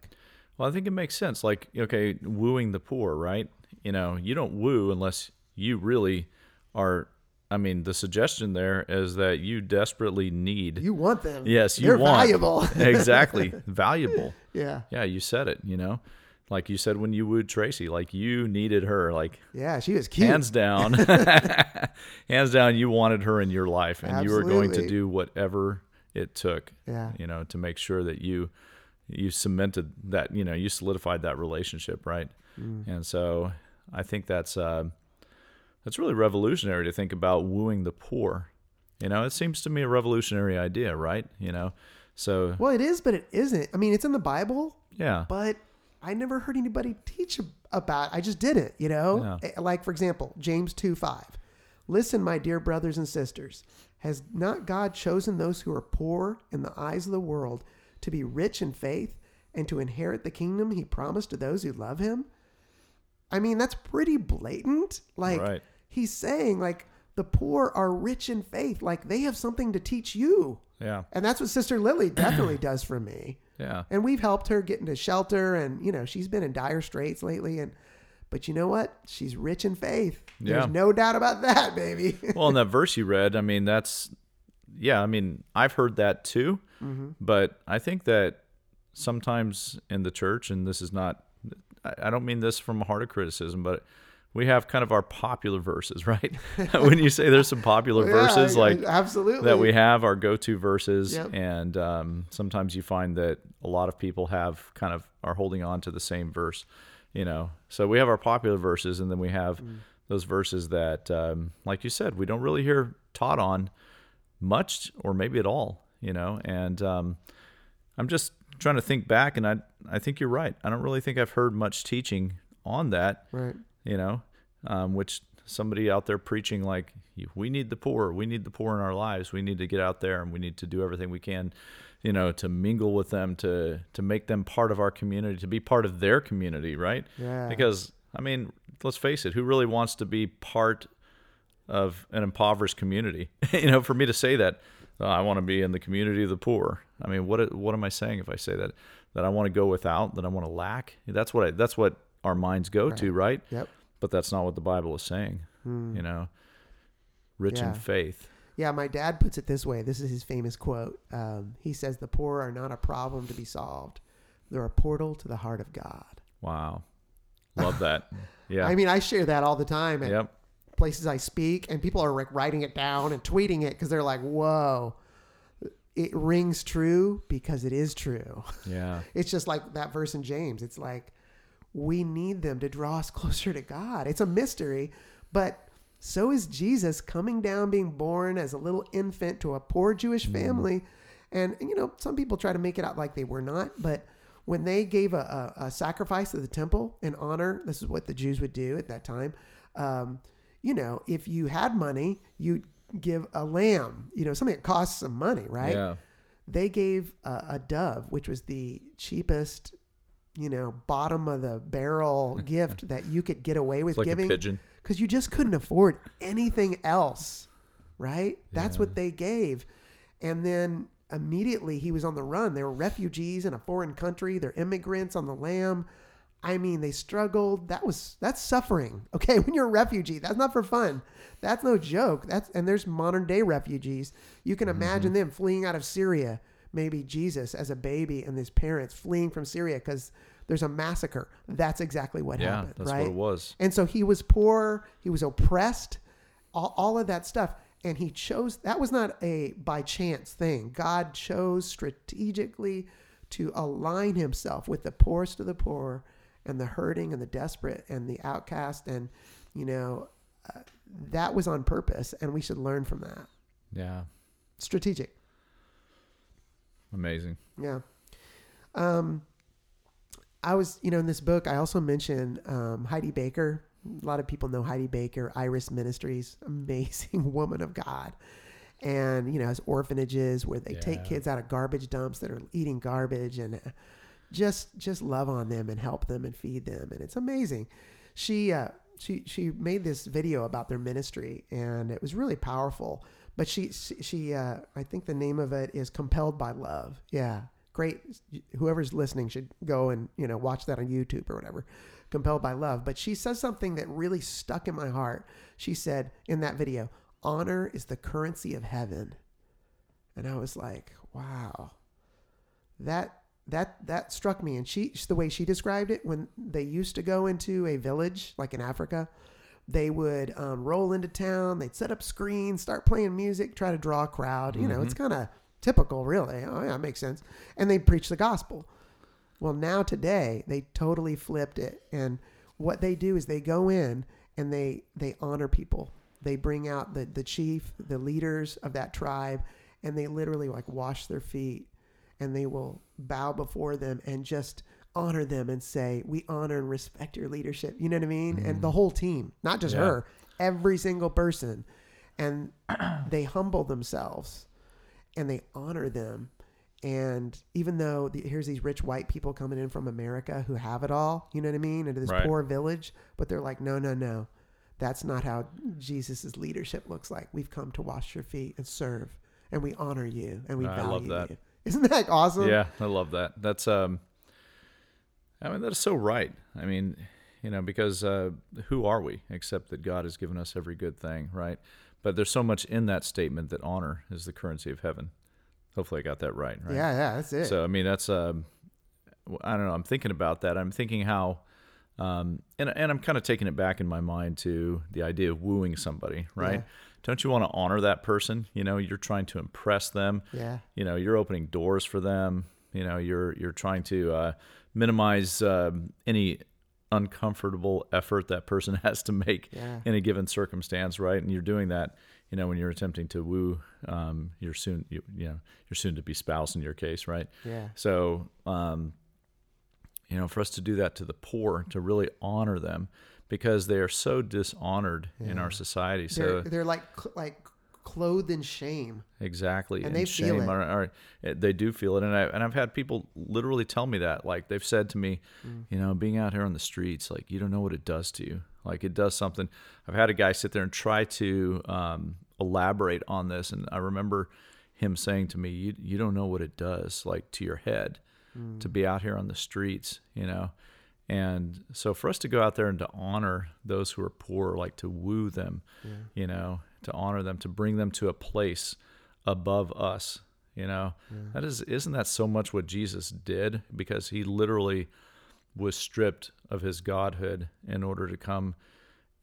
Well, I think it makes sense. Like, okay, wooing the poor, right? You know, you don't woo unless you really are. I mean, the suggestion there is that you desperately need. You want them? yes, you They're want valuable. exactly valuable. yeah, Yeah, you said it. You know, like you said when you wooed Tracy, like you needed her, like yeah. She was cute. hands down, hands down, you wanted her in your life, and you were going to do whatever it took. Yeah. you know, to make sure that you you cemented that, you know, you solidified that relationship, right? Mm. And so, I think that's uh, that's really revolutionary to think about wooing the poor. You know, it seems to me a revolutionary idea, right? You know, so Well, it is, but it isn't. I mean, it's in the Bible, yeah, but I never heard anybody teach ab- about. I just did it. You know, Yeah. Eh, like for example, James two five. Listen, my dear brothers and sisters, has not God chosen those who are poor in the eyes of the world to be rich in faith and to inherit the kingdom He promised to those who love Him? I mean, that's pretty blatant. Like Right. he's saying, like the poor are rich in faith. Like they have something to teach you. yeah, And that's what Sister Lily definitely does for me. yeah. And we've helped her get into shelter and you know, she's been in dire straits lately and but you know what? She's rich in faith. There's Yeah. no doubt about that, baby. well, in that verse you read, I mean, that's yeah. I mean, I've heard that too, but I think that sometimes in the church, and this is not, I don't mean this from a heart of criticism, but we have kind of our popular verses, right? when you say there's some popular verses Yeah, like absolutely that we have our go-to verses Yep. and um, sometimes you find that a lot of people have kind of are holding on to the same verse you know so we have our popular verses and then we have Mm. those verses that um, like you said we don't really hear taught on much or maybe at all you know and um, i'm just trying to think back and i i think you're right i don't really think i've heard much teaching on that Right. you know, um, which somebody out there preaching like we need the poor, we need the poor in our lives, we need to get out there and we need to do everything we can, you know, to mingle with them, to to make them part of our community, to be part of their community, right? Yeah. Because I mean, let's face it, who really wants to be part of an impoverished community? you know, for me to say that, "Oh, I want to be in the community of the poor. I mean, what what am I saying if I say that? That I want to go without, that I want to lack. That's what I, that's what our minds go to, right? Yep. But that's not what the Bible is saying. You know, rich Hmm. Yeah. in faith. Yeah, my dad puts it this way. This is his famous quote. Um, he says, The poor are not a problem to be solved, they're a portal to the heart of God. Wow, love that. Yeah. I mean, I share that all the time at yep. Places I speak, and people are like writing it down and tweeting it because they're like, whoa, it rings true because it is true. Yeah. It's just like that verse in James. It's like we need them to draw us closer to God. It's a mystery, but So is Jesus coming down, being born as a little infant to a poor Jewish family. And, you know, some people try to make it out like they were not, but when they gave a, a, a sacrifice to the temple in honor, this is what the Jews would do at that time. Um, you know, if you had money, you'd give a lamb, you know, something that costs some money, right? Yeah. They gave a, a dove, which was the cheapest, you know, bottom of the barrel gift that you could get away with like giving a pigeon. because you just couldn't afford anything else, right? That's what they gave. And then immediately he was on the run. They were refugees in a foreign country, they're immigrants on the lam. I mean, they struggled. That was that's suffering. Okay, when you're a refugee, that's not for fun. That's no joke. That's and there's modern day refugees. You can mm-hmm. imagine them fleeing out of Syria. Maybe Jesus as a baby and his parents fleeing from Syria because there's a massacre. That's exactly what Yeah, happened. that's right? what it was. And so he was poor, he was oppressed, all, all of that stuff. And he chose, that was not a by chance thing. God chose strategically to align himself with the poorest of the poor and the hurting and the desperate and the outcast. And, you know, uh, that was on purpose. And we should learn from that. Yeah. Strategic. Amazing. Yeah. Um, I was, you know, in this book, I also mentioned um, Heidi Baker. A lot of people know Heidi Baker, Iris Ministries, amazing woman of God. And, you know, has orphanages where they take kids out of garbage dumps that are eating garbage and uh, just just love on them and help them and feed them. And it's amazing. She uh, she she made this video about their ministry and it was really powerful. But she she, uh, I think the name of it is Compelled by Love. Yeah, great. Whoever's listening should go and you know watch that on YouTube or whatever. Compelled by Love. But she says something that really stuck in my heart. She said in that video, "Honor is the currency of heaven," and I was like, wow, that that that struck me. And she the way she described it when they used to go into a village like in africa they would um, roll into town they'd set up screens start playing music try to draw a crowd you know it's kind of typical really. Oh yeah makes sense. And they preach the gospel. Well now today they totally flipped it. And what they do is they go in and they they honor people. They bring out the the chief the leaders of that tribe and they literally like wash their feet and they will bow before them and just honor them and say, "We honor and respect your leadership." You know what I mean? And mm. the whole team, not just Yeah. her, every single person, and they humble themselves and they honor them. And even though the, here's these rich white people coming in from America who have it all, you know what I mean, into this Right. poor village, but they're like, no, no, no, that's not how Jesus's leadership looks like. We've come to wash your feet and serve, and we honor you and we I value love that. you. Isn't that awesome? Yeah, I love that. That's um I mean that's so right. I mean, you know, because uh who are we except that God has given us every good thing, right? But there's so much in that statement that honor is the currency of heaven. Hopefully I got that right, right? Yeah, yeah, that's it. So I mean that's um I don't know, I'm thinking about that. I'm thinking how um and and I'm kind of taking it back in my mind to the idea of wooing somebody, right? Yeah. Don't you want to honor that person? You know, you're trying to impress them. Yeah, you know you're opening doors for them. You know you're you're trying to uh, minimize um, any uncomfortable effort that person has to make Yeah. in a given circumstance right? And you're doing that you know when you're attempting to woo um, your soon you, you know your soon to be spouse in your case right? Yeah, so um, you know for us to do that to the poor to really honor them because they are so dishonored in our society so they're they're like like clothed in shame. Exactly, And they feel it. Are, are, they do feel it, and I and I've had people literally tell me that. Like they've said to me, Mm. you know, being out here on the streets, like you don't know what it does to you. Like it does something. I've had a guy sit there and try to um, elaborate on this, and I remember him saying to me, "You you don't know what it does, like to your head, Mm. to be out here on the streets, you know." And so for us to go out there and to honor those who are poor, like to woo them, you know, to honor them, to bring them to a place above us, you know, that is, isn't that so much what Jesus did? Because he literally was stripped of his godhood in order to come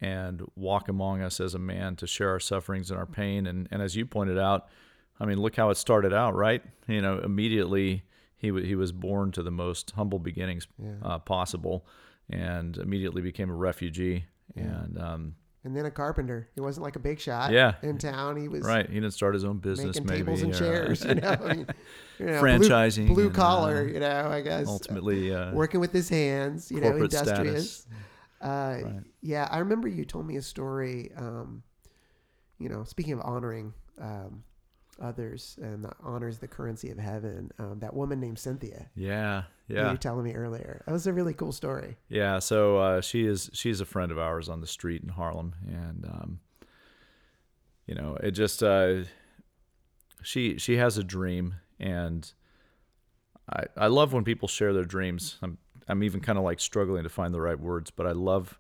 and walk among us as a man to share our sufferings and our pain. And, and as you pointed out, I mean, look how it started out, right? You know, immediately he, w- he was born to the most humble beginnings uh, possible and immediately became a refugee. And, um, and then a carpenter. He wasn't like a big shot. Yeah. in town, he was Right. He didn't start his own business. making maybe tables and uh, chairs. You know, I mean, you know, blue- Franchising blue, and, collar. uh, you know, I guess ultimately, uh, working with his hands. You know, industrious. Uh, Right. Yeah, I remember you told me a story. Um, you know, speaking of honoring um, others and the honor the currency of heaven. Um, that woman named Cynthia. Yeah. Yeah. You were telling me earlier. That was a really cool story. Yeah, so uh, she is she's a friend of ours on the street in Harlem, and um, you know, it just uh, she she has a dream, and I I love when people share their dreams. I'm I'm even kind of like struggling to find the right words, but I love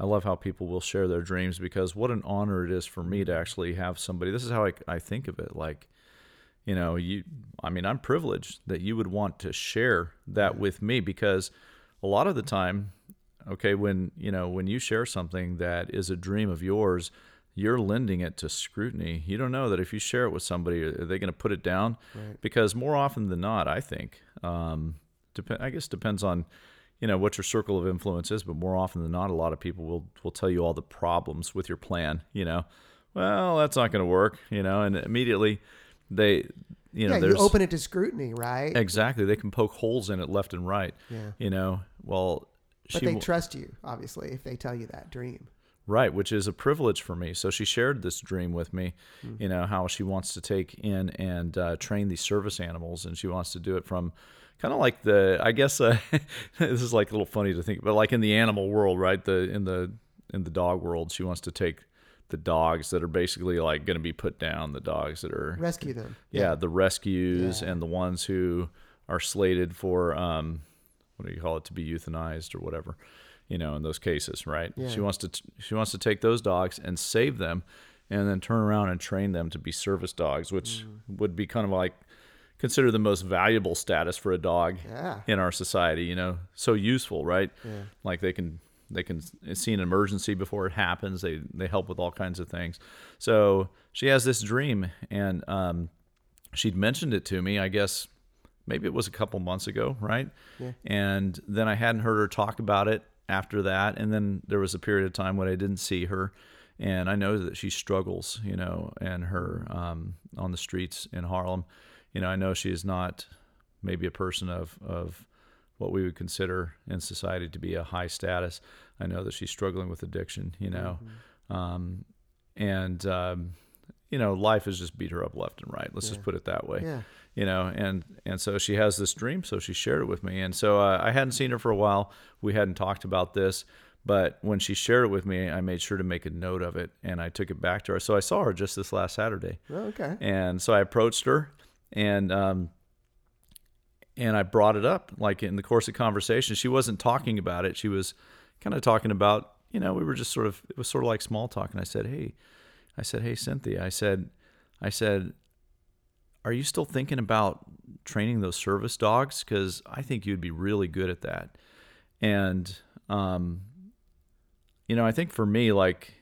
I love how people will share their dreams because what an honor it is for me to actually have somebody. This is how I I think of it, like you know you i mean i'm privileged that you would want to share that with me because a lot of the time okay when you know when you share something that is a dream of yours you're lending it to scrutiny you don't know that if you share it with somebody are they going to put it down Right. because more often than not i think um dep- i guess depends on you know what your circle of influence is but more often than not a lot of people will will tell you all the problems with your plan you know well that's not going to work you know and immediately they you know yeah, you open it to scrutiny, right? exactly they can poke holes in it left and right Yeah. you know well But they w- trust you, obviously, if they tell you that dream. right which is a privilege for me so she shared this dream with me Hmm. you know how she wants to take in and uh, train these service animals and she wants to do it from kind of like the i guess uh, this is like a little funny to think but like in the animal world right the in the in the dog world she wants to take the dogs that are basically like going to be put down the dogs that are Rescue them. yeah, the rescues Yeah. and the ones who are slated for um, what do you call it to be euthanized or whatever, you know, in those cases, right? Yeah. She wants to she wants to take those dogs and save them, and then turn around and train them to be service dogs, which Mm. would be kind of like considered the most valuable status for a dog Yeah. in our society. You know, so useful, right? Yeah. Like they can they can see an emergency before it happens. They they help with all kinds of things. So she has this dream, and um, she'd mentioned it to me. I guess maybe it was a couple months ago, right? Yeah. And then I hadn't heard her talk about it after that, and then there was a period of time when I didn't see her. And I know that she struggles, you know, and her um, on the streets in Harlem. You know, I know she is not maybe a person of of what we would consider in society to be a high status. I know that she's struggling with addiction, you know, um, and um, you know, life has just beat her up left and right. Let's just put it that way, Yeah. you know. And and so she has this dream, so she shared it with me, and so uh, I hadn't seen her for a while. We hadn't talked about this. But when she shared it with me, I made sure to make a note of it and I took it back to her. So I saw her just this last Saturday. Oh, okay. And so I approached her and um, and I brought it up like in the course of conversation. She wasn't talking about it. She was kind of talking about, you know, we were just sort of it was sort of like small talk and I said, "Hey, I said, "Hey Cynthia." I said I said, "Are you still thinking about training those service dogs cuz I think you'd be really good at that." And um you know, I think for me like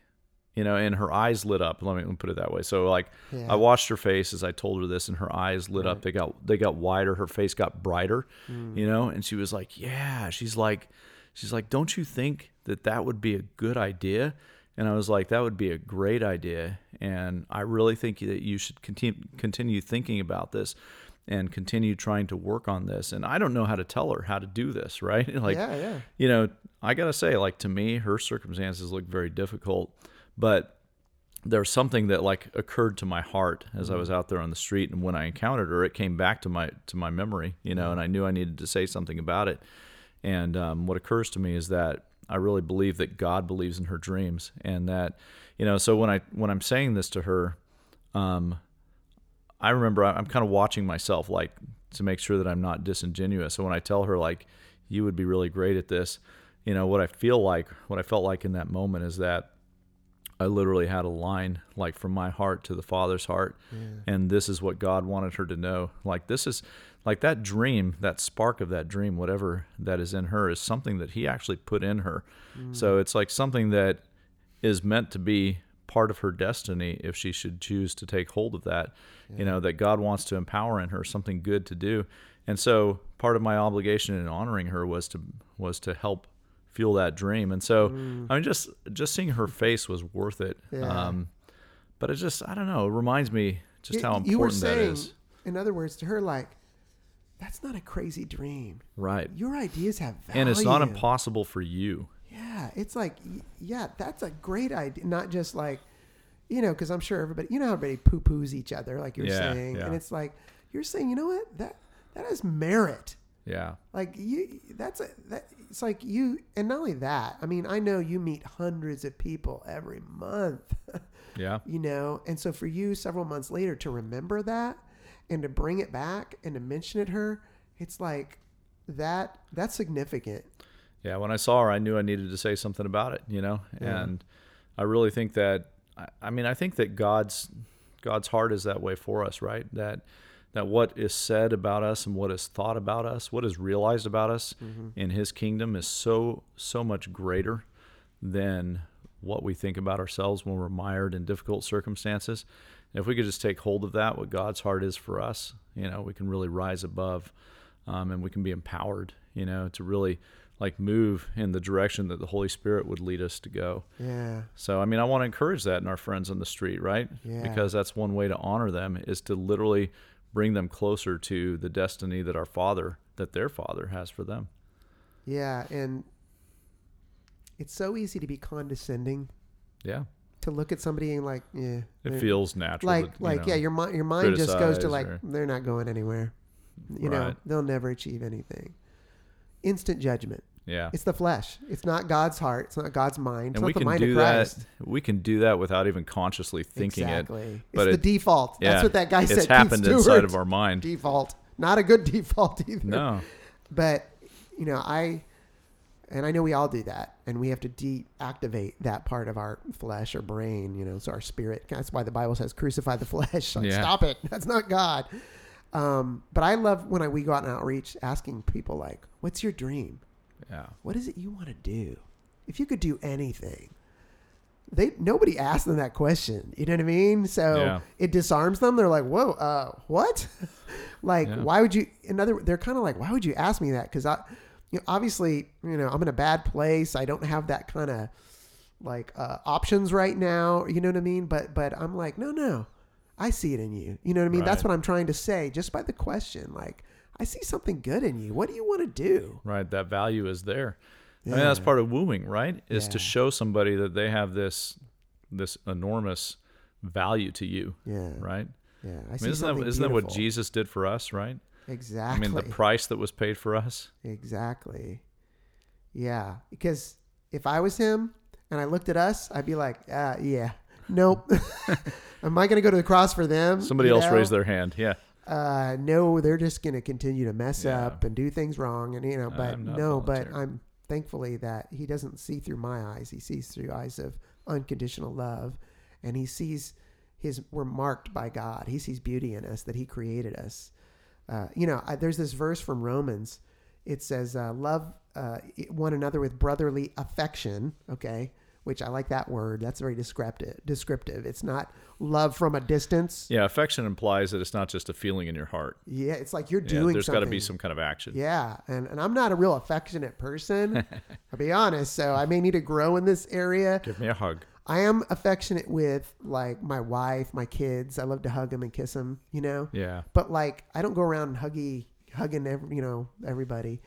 you know, and her eyes lit up. Let me, let me put it that way. So like Yeah. I watched her face as I told her this, and her eyes lit up. They got they got wider. Her face got brighter, Mm. you know. And she was like, "Yeah." She's like, she's like, "Don't you think that that would be a good idea?" And I was like, "That would be a great idea." And I really think that you should continue continue thinking about this and continue trying to work on this. And I don't know how to tell her how to do this, right? like, yeah, yeah. you know, I gotta say, like to me, her circumstances look very difficult, but there's something that like occurred to my heart as I was out there on the street, and when I encountered her, it came back to my to my memory, you know, and I knew I needed to say something about it. And um, what occurs to me is that I really believe that God believes in her dreams, and that, you know, so when I when I'm saying this to her, um, I remember I'm kind of watching myself like to make sure that I'm not disingenuous. So when I tell her like you would be really great at this, you know, what I feel like, what I felt like in that moment is that I literally had a line like from my heart to the Father's heart, and this is what God wanted her to know. Like this is like that dream, that spark of that dream, whatever that is in her, is something that He actually put in her. Mm. So it's like something that is meant to be part of her destiny if she should choose to take hold of that. You know, that God wants to empower in her something good to do. And so part of my obligation in honoring her was to was to help fuel that dream. And so, I mean, just just seeing her face was worth it. Yeah. Um, but it just, I don't know, it reminds me just how you were important that saying, is. in other words, to her, like, that's not a crazy dream. Right. Your ideas have value. And it's not impossible for you. Yeah, it's like, yeah, that's a great idea. Not just like, you know, because I'm sure everybody, you know, how everybody poo poos each other, like you're Yeah, saying, yeah. and it's like you're saying, you know what, that that has merit. Yeah. Like you, that's a that. It's like you, and not only that. I mean, I know you meet hundreds of people every month. Yeah. you know and so for you several months later to remember that and to bring it back and to mention it her it's like that that's significant Yeah, when I saw her, I knew I needed to say something about it, you know. Yeah. And I really think that, I- I mean, I think that God's God's heart is that way for us, right? That that what is said about us and what is thought about us, what is realized about us in His kingdom is so so much greater than what we think about ourselves when we're mired in difficult circumstances. And if we could just take hold of that, what God's heart is for us, you know, we can really rise above, um, and we can be empowered, you know, to really like move in the direction that the Holy Spirit would lead us to go. yeah So, I mean, I want to encourage that in our friends on the street, right? Yeah. Because that's one way to honor them is to literally bring them closer to the destiny that our Father, that their Father has for them. yeah and it's so easy to be condescending Yeah. to look at somebody and like yeah It feels natural. like to, like know, yeah your mind your mind just goes to like or- they're not going anywhere you know they'll never achieve anything instant judgment yeah. it's the flesh it's not god's heart it's not god's mind it's and not we the can mind do of that. christ We can do that without even consciously thinking it. exactly. but it's it- the default Yeah, that's what that guy it's said Keith happened inside of our mind. default not a good default either No. but you know i and i know we all do that and we have to deactivate that part of our flesh or brain you know so our spirit that's why the bible says crucify the flesh like Yeah. stop it that's not god um, but i love when I, we go out and outreach asking people like what's your dream Yeah. what is it you want to do? If you could do anything. They nobody asked them that question you know what i mean? So Yeah. it disarms them. They're like whoa uh what? Like Yeah. why would you another they're kind of like why would you ask me that? Because i you know obviously you know i'm in a bad place. I don't have that kind of like uh options right now you know what i mean? But but i'm like no no. I see it in you. You know what i mean? That's what i'm trying to say just by the question like i see something good in you what do you want to do Right. That value is there. I mean, that's part of wooing, right? Is to show somebody that they have this this enormous value to you, yeah right? yeah i, I mean, isn't that isn't that what. Jesus did for us, right? exactly I mean, the price that was paid for us. Exactly. Yeah, because if I was him and I looked at us, I'd be like, uh, yeah, nope. Am I going to go to the cross for them? Somebody You else know? raised their hand. Yeah. Uh, no, they're just going to continue to mess Yeah. up and do things wrong, and you know. But no, but. I'm thankfully that he doesn't see through my eyes. He sees through eyes of unconditional love, and he sees his we're marked by God. He sees beauty in us that He created us. Uh, you know, I, there's this verse from Romans. It says, uh, "Love uh, one another with brotherly affection." Okay, which I like that word. That's very descriptive. Descriptive. It's not love from a distance. Yeah. Affection implies that it's not just a feeling in your heart. Yeah, it's like you're Yeah, doing. there's got to be some kind of action. Yeah, and, and I'm not a real affectionate person. I'll be honest. So I may need to grow in this area. Give me a hug. I am affectionate with like my wife, my kids. I love to hug them and kiss them, you know. Yeah. But like, I don't go around huggy, hugging every, you know, everybody.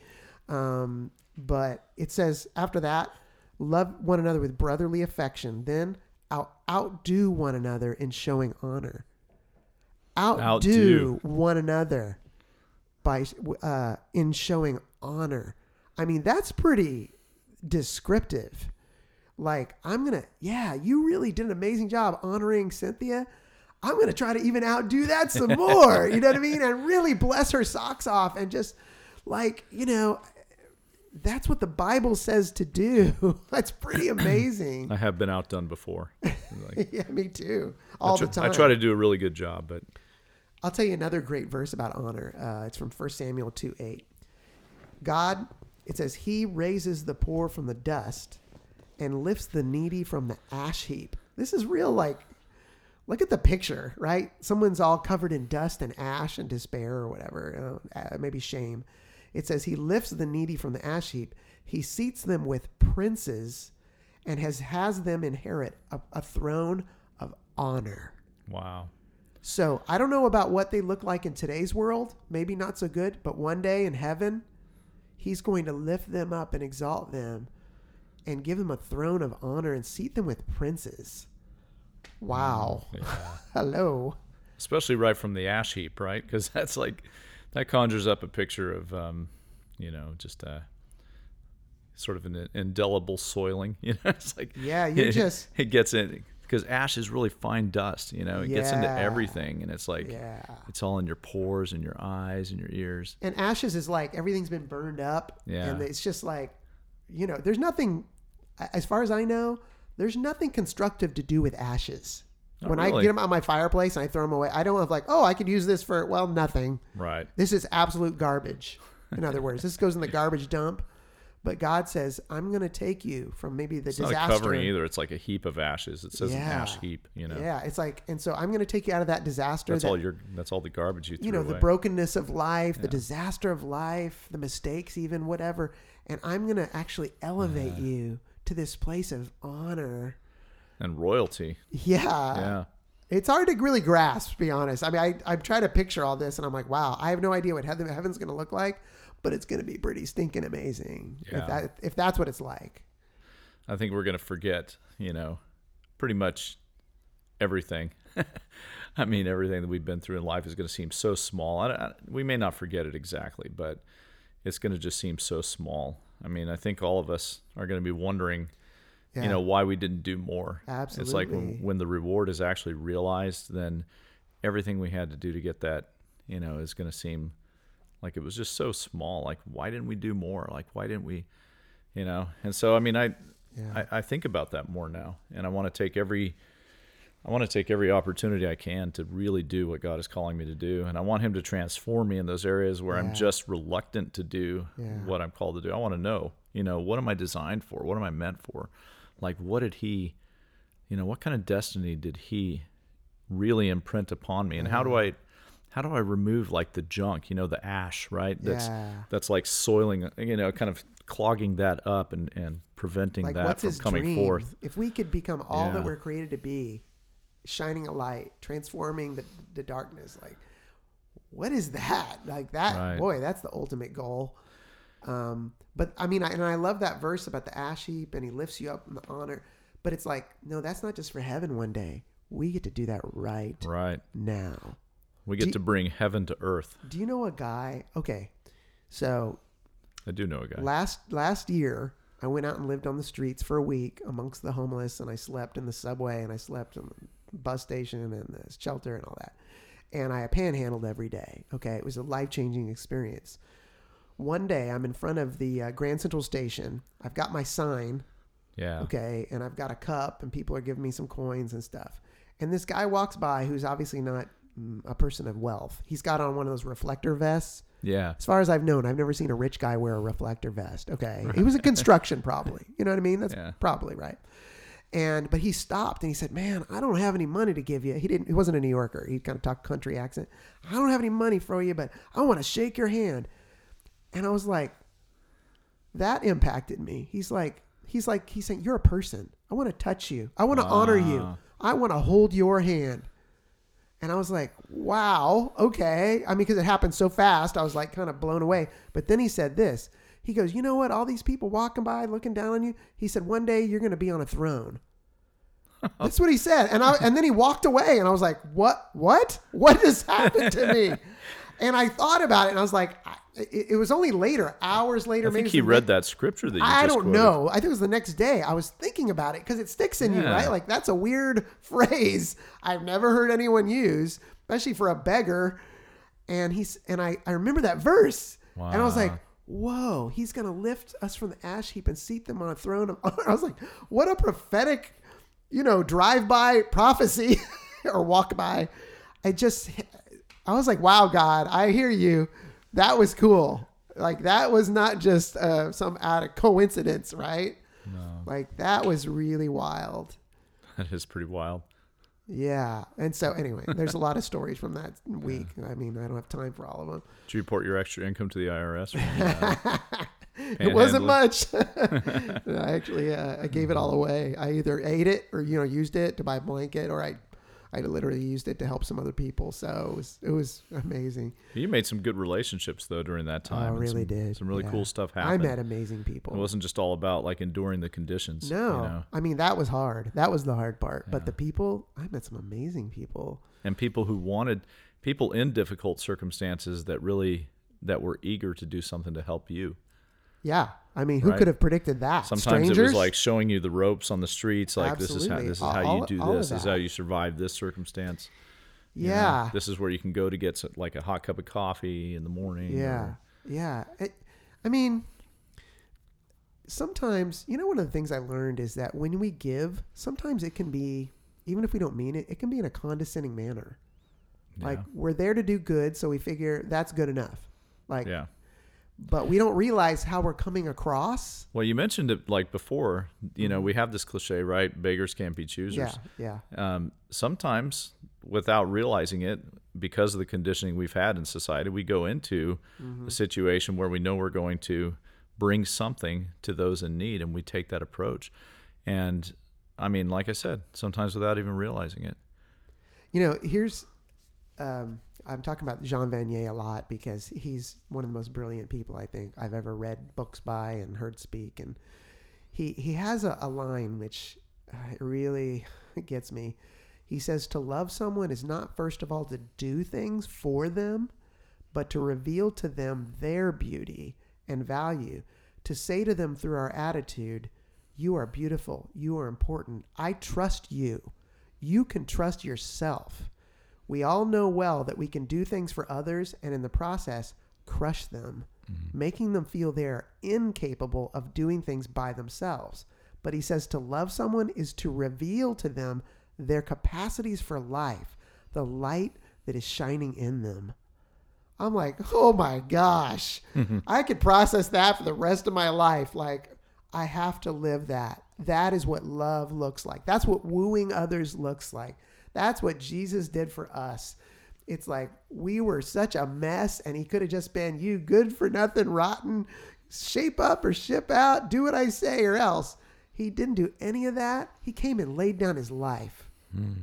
Um, but it says after that, love one another with brotherly affection. Then out outdo one another in showing honor. Outdo, Outdo. one another by uh, in showing honor. I mean, that's pretty descriptive. Like, I'm gonna, yeah, you really did an amazing job honoring Cynthia. I'm gonna try to even outdo that some more. you know what I mean? And really bless her socks off and just like, you know, that's what the Bible says to do. That's pretty amazing. I have been outdone before. Like, yeah, me too. All I, tr- the time. I try to do a really good job, but I'll tell you another great verse about honor. Uh, it's from 1 Samuel 2 8. God, it says, He raises the poor from the dust and lifts the needy from the ash heap. This is real, like, look at the picture, right? Someone's all covered in dust and ash and despair or whatever, uh, maybe shame. It says, He lifts the needy from the ash heap, He seats them with princes and has has them inherit a, a throne of honor. Wow. So I don't know about what they look like in today's world. Maybe not so good, but one day in heaven, he's going to lift them up and exalt them and give them a throne of honor and seat them with princes. Wow. Mm, yeah. Hello. Especially right from the ash heap, right? Because that's like that conjures up a picture of, um, you know, just a sort of an indelible soiling. You know, it's like Yeah, you it, just- it gets in because ash is really fine dust. You know, it gets into everything, and it's like Yeah. it's all in your pores and your eyes and your ears. And ashes is like everything's been burned up. Yeah. And it's just like, you know, there's nothing, as far as I know, there's nothing constructive to do with ashes. Oh, when I get them on my fireplace and I throw them away, I don't have like, oh, I could use this for, well, nothing. Right. This is absolute garbage. In other words, this goes in the garbage dump. But God says, I'm going to take you from maybe the It's not disaster. a covering either. It's like a heap of ashes. It says an ash heap. You know. Yeah, it's like, and so I'm going to take you out of that disaster. That's that, all your. That's all the garbage you you know, away. the brokenness of life, the disaster of life, the mistakes, even whatever. And I'm going to actually elevate you to this place of honor. And royalty. Yeah. yeah. It's hard to really grasp, to be honest. I mean, I, I try to picture all this and I'm like, wow, I have no idea what heaven, heaven's going to look like, but it's going to be pretty stinking amazing Yeah. if, that, if that's what it's like. I think we're going to forget, you know, pretty much everything. I mean, everything that we've been through in life is going to seem so small. I, I, we may not forget it exactly, but it's going to just seem so small. I mean, I think all of us are going to be wondering, Yeah. you know, why we didn't do more. Absolutely it's like when, when the reward is actually realized, then everything we had to do to get that, you know, is going to seem like it was just so small. Like, why didn't we do more? Like, why didn't we, you know? And so, I mean, I, Yeah. I, I think about that more now, and I want to take every, I want to take every opportunity I can to really do what God is calling me to do, and I want Him to transform me in those areas where Yeah. I'm just reluctant to do Yeah. what I'm called to do. I want to know, you know, what am I designed for? What am I meant for? Like, what did He, you know, what kind of destiny did He really imprint upon me, and how do uh-huh. I, how do I remove like the junk, you know, the ash, right? That's Yeah. that's like soiling, you know, kind of clogging that up and and preventing Like, that from coming dream? forth. If we could become all that we're created to be, shining a light, transforming the, the darkness, like, what is that? Like that, Right. boy, that's the ultimate goal. Um, but I mean, I, and I love that verse about the ash heap and he lifts you up in the honor. But it's like, no, that's not just for heaven one day. We get to do that right Right. now. We Do get you- to bring heaven to earth. Do you know a guy? Okay. So I do know a guy. last last year I went out and lived on the streets for a week amongst the homeless and I slept in the subway and I slept in the bus station and the shelter and all that. And I panhandled every day. Okay, it was a life-changing experience. One day I'm in front of the uh, Grand Central Station. I've got my sign, yeah. okay, and I've got a cup and people are giving me some coins and stuff. And this guy walks by who's obviously not mm, a person of wealth. He's got on one of those reflector vests. Yeah. As far as I've known, I've never seen a rich guy wear a reflector vest. Okay. He was a construction probably. You know what I mean? That's Yeah. probably right. And but he stopped and he said, "Man, I don't have any money to give you." He didn't. He wasn't a New Yorker. He kind of talked country accent. I don't have any money for you, but I want to shake your hand. And I was like, that impacted me. He's like, he's like, he's saying, "You're a person. I want to touch you. I want to honor you. Ah. I want to hold your hand." And I was like, wow, okay. I mean, because it happened so fast, I was like kind of blown away. But then he said this. He goes, you know what? All these people walking by, looking down on you. He said, one day you're going to be on a throne. That's what he said. And I and then he walked away, and I was like, what? What? What just happened to me? And I thought about it, and I was like, it, it was only later, hours later. I maybe think he read that scripture that you just. I don't quoted. know. I think it was the next day. I was thinking about it because it sticks in you, right? Like that's a weird phrase I've never heard anyone use, especially for a beggar. And he's and I I remember that verse, and I was like, "Whoa, he's gonna lift us from the ash heap and seat them on a throne of honor." I was like, "What a prophetic, you know, drive-by prophecy or walk-by." I just, I was like, "Wow, God, I hear you." That was cool. Like that was not just uh, some out of coincidence, right? No, Like that was really wild. that is pretty wild. Yeah. And so anyway, there's a lot of stories from that week. I mean, I don't have time for all of them. Did you report your extra income to the IRS? Uh, it wasn't much. I actually, uh, I gave it all away. I either ate it or you know used it to buy a blanket, or I, I literally used it to help some other people. So it was, it was amazing. You made some good relationships though during that oh, time. I really some, did. Some really Yeah. cool stuff happened. I met amazing people. It wasn't just all about like enduring the conditions. no, You know? I mean that was hard. That was the hard part. But the people, I met some amazing people. And people who wanted people in difficult circumstances that really that were eager to do something to help you. Yeah, I mean, who Right. could have predicted that? Sometimes it was like showing you the ropes on the streets, like this is how this is All- how you do this, this is how you survive this circumstance. you know? yeah, this is where you can go to get like a hot cup of coffee in the morning. Yeah, or- yeah. It, I mean, sometimes you know one of the things I learned is that when we give, sometimes it can be even if we don't mean it, it can be in a condescending manner. Like we're there to do good, so we figure that's good enough. Like, yeah. But we don't realize how we're coming across. Well, you mentioned it like before. You know, we have this cliche, right? Beggars can't be choosers. Yeah, yeah, um, sometimes without realizing it because of the conditioning we've had in society we go into a situation where we know we're going to bring something to those in need and we take that approach and i mean like i said sometimes without even realizing it You know, here's um, I'm talking about Jean Vanier a lot because he's one of the most brilliant people I think I've ever read books by and heard speak, and he he has a, a line which uh, really gets me. He says to love someone is not first of all to do things for them, but to reveal to them their beauty and value, to say to them through our attitude, "You are beautiful. You are important. I trust you." you can trust yourself. We all know well that we can do things for others and in the process crush them, mm-hmm. making them feel they're incapable of doing things by themselves. But he says to love someone is to reveal to them their capacities for life, the light that is shining in them. I'm like, oh my gosh, mm-hmm. I could process that for the rest of my life. Like, I have to live that. That is what love looks like. That's what wooing others looks like. That's what Jesus did for us. It's like we were such a mess, and he could have just been, you good for nothing, rotten, shape up or ship out, do what I say or else. He didn't do any of that. He came and laid down his life hmm.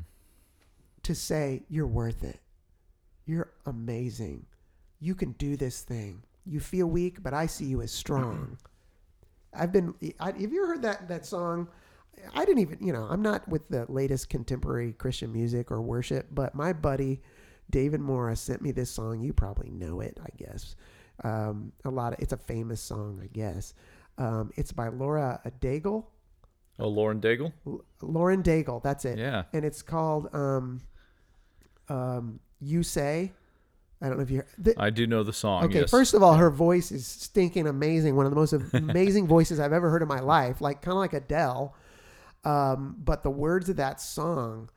to say, You're worth it. You're amazing. You can do this thing. You feel weak, but I see you as strong. I've been. I, have you ever heard that that song? I didn't even. You know, I'm not with the latest contemporary Christian music or worship, but my buddy David Morris sent me this song. You probably know it, I guess. Um, a lot of it's a famous song, I guess. Um, it's by Laura Daigle. oh lauren daigle L- Lauren Daigle. That's it. yeah And it's called um, um, "You Say." I don't know if you. The, i do know the song Okay, yes. first of all, her voice is stinking amazing. One of the most amazing voices I've ever heard in my life. Like kind of like Adele. Um, but the words of that song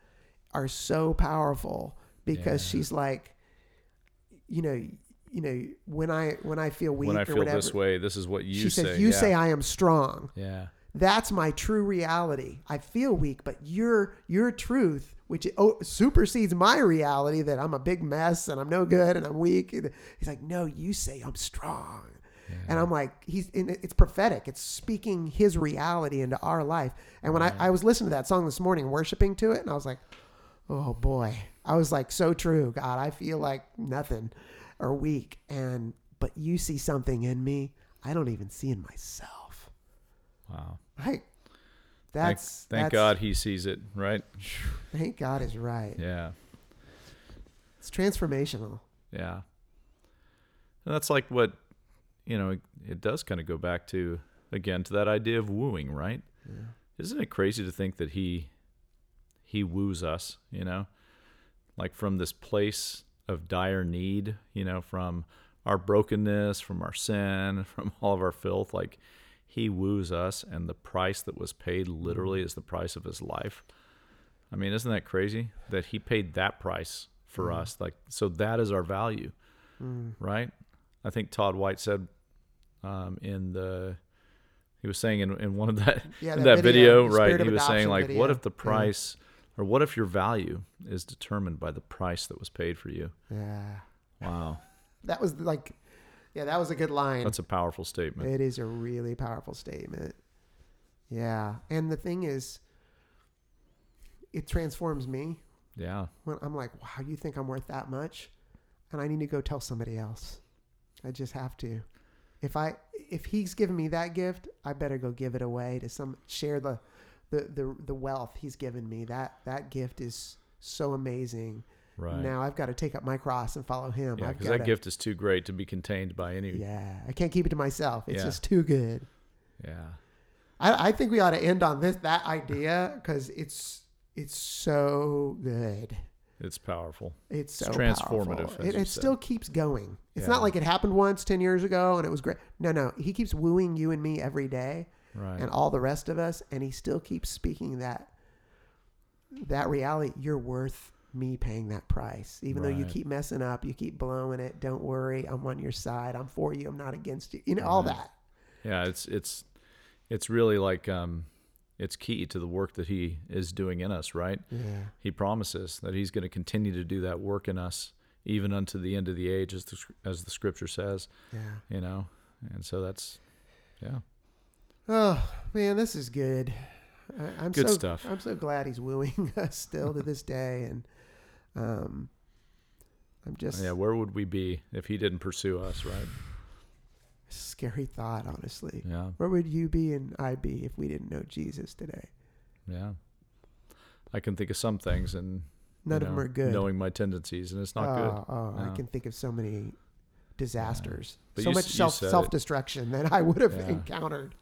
are so powerful because Yeah. she's like, you know, you know, when I when I feel weak when i or feel whatever, this way this is what you she say says, "You yeah. say I am strong." yeah That's my true reality. I feel weak, but your your truth, which oh, supersedes my reality that I'm a big mess and I'm no good and I'm weak. He's like, no, you say I'm strong, and I'm like, he's it's prophetic. It's speaking his reality into our life. And when I, I was listening to that song this morning, worshiping to it, and I was like, oh boy, I was like, so true, God. I feel like nothing or weak, and but you see something in me I don't even see in myself. wow Right. thank, That's thank that's- god he sees it right Thank God is right. yeah It's transformational. Yeah. And that's like what, you know, it, it does kind of go back to, again, to that idea of wooing, right? Isn't it crazy to think that he, he woos us, you know, like from this place of dire need, you know, from our brokenness, from our sin, from all of our filth, like he woos us and the price that was paid literally is the price of his life. I mean, isn't that crazy that he paid that price for mm. us? Like, so that is our value, mm. right? I think Todd White said um, in the he was saying in, in one of that Yeah, in that that, video, video, right? He was saying like, video. what if the Yeah. price or what if your value is determined by the price that was paid for you? Yeah. Wow. That was like Yeah, that was a good line. That's a powerful statement. It is a really powerful statement. Yeah. And the thing is, it transforms me yeah. when I'm like, wow, you think I'm worth that much? And I need to go tell somebody else. I just have to. If I if he's given me that gift, I better go give it away to some share the the the, the wealth he's given me. That that gift is so amazing. Right. Now I've got to take up my cross and follow him. yeah, because that to, gift is too great to be contained by any. Yeah, I can't keep it to myself. It's Yeah. just too good. Yeah. I, I think we ought to end on this that idea because it's it's so good. It's powerful. It's so It's transformative. It, it still keeps going. It's Yeah. not like it happened once ten years ago and it was great. No, no, he keeps wooing you and me every day, Right. and all the rest of us, and he still keeps speaking that that reality. You're worth me paying that price, even though you keep messing up, you keep blowing it. Don't worry, I'm on your side. I'm for you. I'm not against you. You know all that. yeah. It's it's it's really like um, it's key to the work that he is doing in us. Right. Yeah. He promises that he's going to continue to do that work in us, even unto the end of the age, as the as the scripture says. Yeah. You know, and so that's yeah. Oh man, this is good. I, I'm Good so, stuff. I'm so glad he's wooing us still to this day, and um, I'm just Yeah. Where would we be if he didn't pursue us? Right. Scary thought, honestly. Yeah. Where would you be and I be if we didn't know Jesus today? Yeah. I can think of some things and you None of them are good. Knowing my tendencies, and it's not oh, good. oh, I can think of so many disasters, But so you much self self destruction that I would have Yeah. encountered.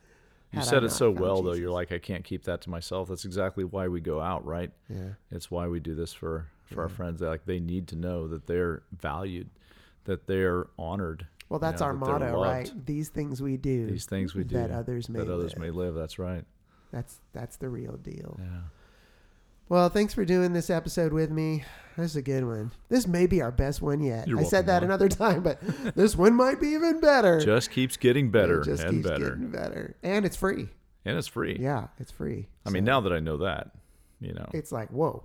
You I said it so well, though. You're like, I can't keep that to myself. That's exactly why we go out, right? Yeah, It's why we do this for for our friends. Like they need to know that they're valued, that they're honored. Well, you that's know, our that motto, right? These things we do, These things we do that others may that others live. may live. That's right. That's that's the real deal. Yeah. Well, thanks for doing this episode with me. This is a good one. This may be our best one yet. I said that another time, but this one might be even better. Just keeps getting better just and keeps better, getting better, and it's free. and it's free. Yeah, it's free. I mean, now that I know that, you know, it's like whoa.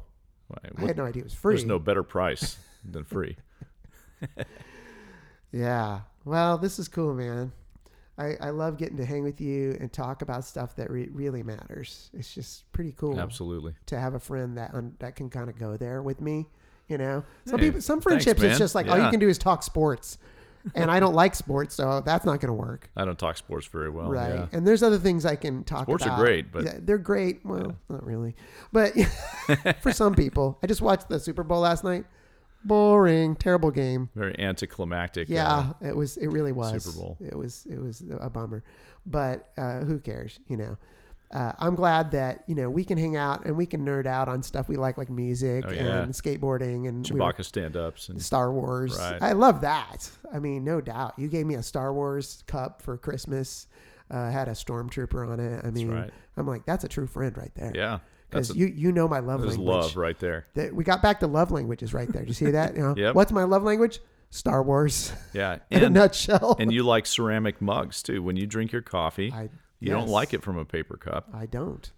why- I had no idea it was free. there's no better price than free. Yeah. Well, this is cool, man. I, I love getting to hang with you and talk about stuff that re- really matters. It's just pretty cool Absolutely. to have a friend that un- that can kind of go there with me. You know, some Hey, people, some friendships, man. it's just like all you can do is talk sports, and I don't like sports, so that's not going to work. I don't talk sports very well. right. Yeah. And there's other things I can talk Sports are great, but- Yeah, they're great. Well, not really, but for some people, I just watched the Super Bowl last night. Boring, terrible game. Very anticlimactic. Yeah, uh, it was. It really was. Super Bowl. It was. It was a bummer, but uh, who cares? You know. Uh, I'm glad that you know we can hang out and we can nerd out on stuff we like, like music Oh, yeah. and skateboarding and we Chewbacca stand-ups and Star Wars. Right. I love that. I mean, no doubt. You gave me a Star Wars cup for Christmas. Uh, had a stormtrooper on it. I mean, right. I'm like, that's a true friend right there. yeah, that's Because a, you you know my love language. love right there. That we got back to love languages right there. Do you see that? You know, Yep. What's my love language? Star Wars. Yeah, In a nutshell. and you like ceramic mugs too. When you drink your coffee, I you don't like it from a paper cup. I don't.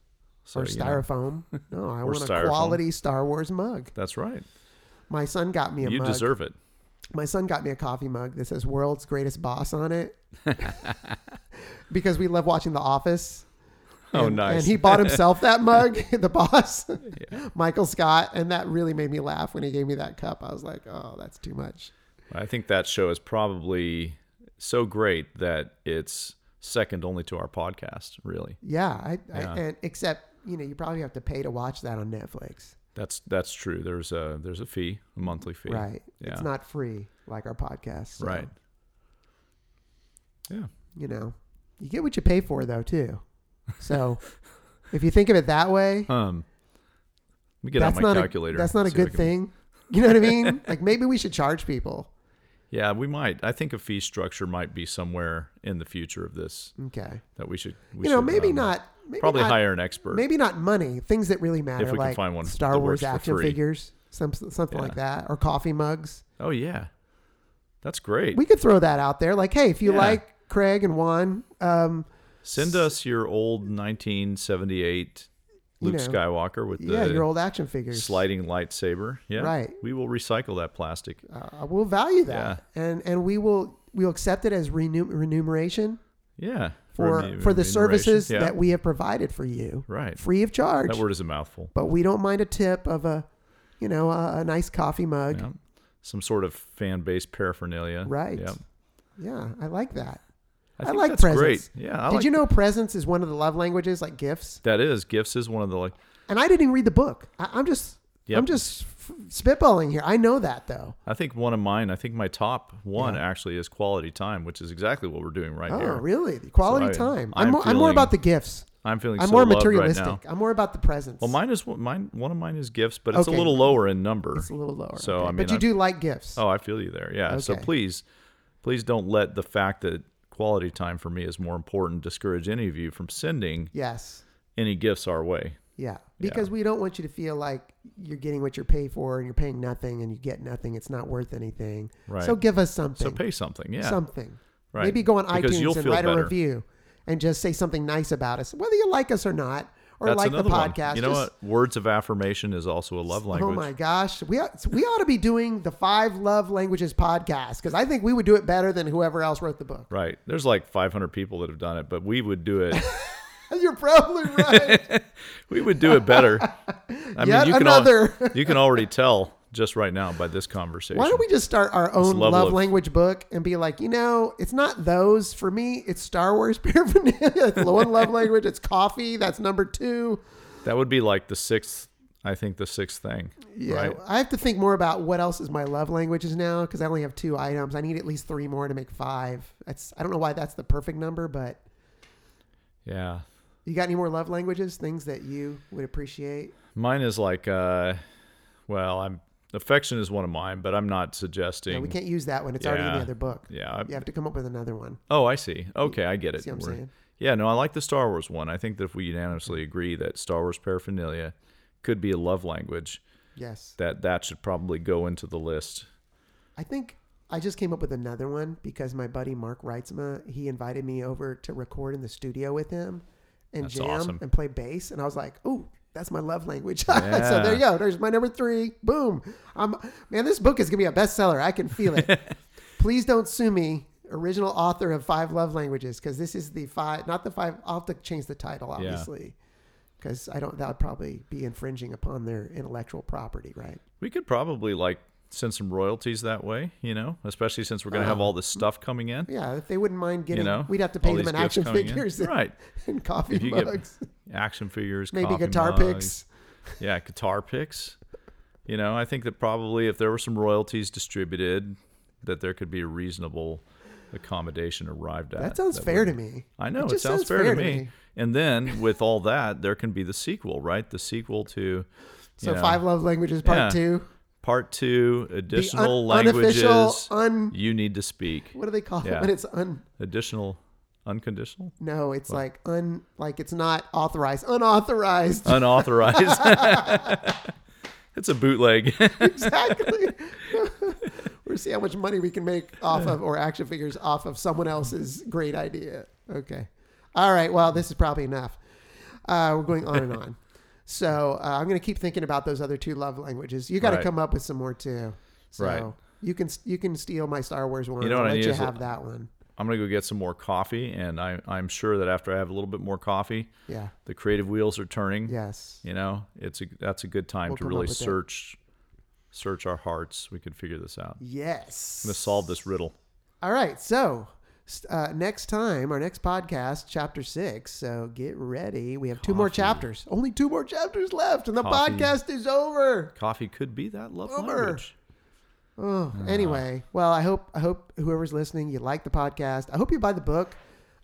So, or you know, styrofoam. No, I want a styrofoam. quality Star Wars mug. that's right. My son got me a You mug. deserve it. My son got me a coffee mug that says "World's Greatest Boss" on it because we love watching The Office. Oh, And- nice. And he bought himself that mug, the boss, Yeah. Michael Scott, and that really made me laugh when he gave me that cup. I was like, "Oh, that's too much." I think that show is probably so great that it's second only to our podcast. Really, Yeah, I, Yeah. I and except you know you probably have to pay to watch that on Netflix, that's that's true. There's a there's a fee, a monthly fee. right? Yeah. It's not free like our podcast, so, Right. Yeah. You know, you get what you pay for, though, too. So, if you think of it that way, Um. Let me get that's out my not calculator. a that's not a see if I good can- thing. You know what I mean? like maybe we should charge people. Yeah, we might. I think a fee structure might be somewhere in the future of this Okay. that we should. We you know, should, maybe um, not. Maybe Probably not, hire an expert. Maybe not money. Things that really matter, If we can like find one Star Wars action figures, some something like that, or coffee mugs. Oh yeah, that's great. We could throw that out there. Like, hey, if you Yeah. like Craig and Juan, um, Send us your old 1978 You Luke know, Skywalker with the yeah, your old action figures. sliding lightsaber. Yeah, Right. We will recycle that plastic. uh, we'll value that and and we will we'll accept it as remun- remuneration Yeah. for remu- for the services. Yeah. that we have provided for you, Right. free of charge. That word is a mouthful. but we don't mind a tip of a, you know, a, a nice coffee mug. Yeah. Some sort of fan based paraphernalia. Right. Yeah. Yeah, I like that. I, I like presents. great. Yeah. I Did like you know presents is one of the love languages, like gifts? that is gifts is one of the like And I didn't even read the book. I, I'm just, Yep. I'm just f- spitballing here. I know that though. I think one of mine, I think my top one Yeah. actually is quality time, which is exactly what we're doing right now. Oh, here. really? Quality So I- time. I'm I'm, more, I'm more about the gifts. I'm feeling I'm so more materialistic. right. I'm more about the presents. Well, mine is mine. One of mine is gifts, but it's Okay. a little lower in number. it's a little lower. So, okay. I mean, but you I- do like gifts. Oh, I feel you there. Yeah. So please, please don't let the fact that quality time for me is more important discourage any of you from sending Yes. any gifts our way. Yeah. Because we don't want you to feel like you're getting what you're paid for and you're paying nothing and you get nothing. It's not worth anything. Right. So give us something. So pay something. Yeah. Something. Right. Maybe go on Because iTunes and write a review and just say something nice about us, whether you like us or not, or That's like the another one. podcast. You know Just- what? Words of affirmation is also a love language. Oh my gosh, we ought, we ought to be doing the five love languages podcast because I think we would do it better than whoever else wrote the book. Right. There's like 500 people that have done it, but we would do it. You're probably right. we would do it better. I Yet you can another. Al- you can already tell just right now by this conversation. Why don't we just start our own love of- language book and be like, you know, it's not those for me. It's Star Wars paraphernalia. It's one love language. It's coffee. That's number two. That would be like the sixth. I think the sixth thing. Yeah, Right. I have to think more about what else is my love languages now because I only have two items. I need at least three more to make five. That's I don't know why that's the perfect number, but Yeah. you got any more love languages? Things that you would appreciate? Mine is like, uh, well, I'm affection is one of mine, but I'm not suggesting. No, we can't use that one. It's already in the other book. Yeah. I- You have to come up with another one. oh, I see. Okay, I get it. See what I'm We're- saying? Yeah, no, I like the Star Wars one. I think that if we unanimously agree that Star Wars paraphernalia could be a love language, Yes. that that should probably go into the list. I think I just came up with another one because my buddy Mark Reitzma, he invited me over to record in the studio with him and That's jam awesome. and play bass. And I was like, oh, that's my love language. so there you go. There's my number three. Boom. I'm, man, this book is going to be a bestseller. I can feel it. Please don't sue me, original author of Five Love Languages, because this is the five, not the five. I'll have to change the title, obviously. Because I don't, that would probably be infringing upon their intellectual property, right? We could probably like send some royalties that way, you know, especially since we're going to have all um, this stuff coming in. Yeah, if they wouldn't mind getting, you know, we'd have to pay them in action in. figures and, Right. and coffee If you get mugs, Action figures, maybe guitar mugs. picks. Yeah, guitar picks. You know, I think that probably if there were some royalties distributed, that there could be a reasonable accommodation arrived at. That sounds that fair would- to me. I know it, just sounds, sounds fair, fair to to me. me. And then with all that, there can be the sequel, right? The sequel to So know, five love languages part Yeah. two. Part two, additional un- languages un. you need to speak. What do they call it when it's un? Additional, unconditional, No, it's like un. Like it's not authorized. Unauthorized. unauthorized. it's a bootleg. exactly. We'll see how much money we can make off of or action figures off of someone else's great idea. Okay. All right. Well, this is probably enough. Uh, we're going on and on. So uh, I'm going to keep thinking about those other two love languages. You got to Right. come up with some more too. So Right. you can you can steal my Star Wars one. You know I'll what I let need you is a- have that one. I'm gonna go get some more coffee, and I, I'm sure that after I have a little bit more coffee, Yeah. the creative wheels are turning. Yes. You know, it's a that's a good time We'll to really with it. search search our hearts. We could figure this out. Yes. I'm gonna solve this riddle. All right. So uh, next time, our next podcast, chapter six. So get ready. We have two more Coffee. chapters. Only two more chapters left, and the Coffee. podcast is over. Coffee could be that love Over. language. Oh, anyway. Well, I hope I hope whoever's listening, you like the podcast. I hope you buy the book,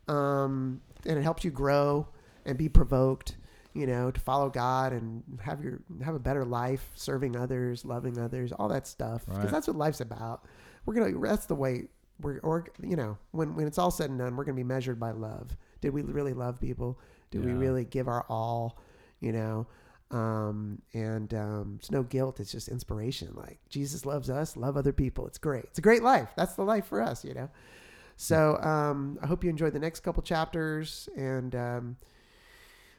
um, and it helps you grow and be provoked. You know, to follow God and have your have a better life, serving others, loving others, all that stuff. Because Right. that's what life's about. We're gonna. That's the way we're. Or you know, when when it's all said and done, we're gonna be measured by love. Did we really love people? Did we really give our all? You know, um, and um, it's no guilt. It's just inspiration. Like Jesus loves us, love other people. It's great. It's a great life. That's the life for us, you know. So um, I hope you enjoyed the next couple chapters, and um,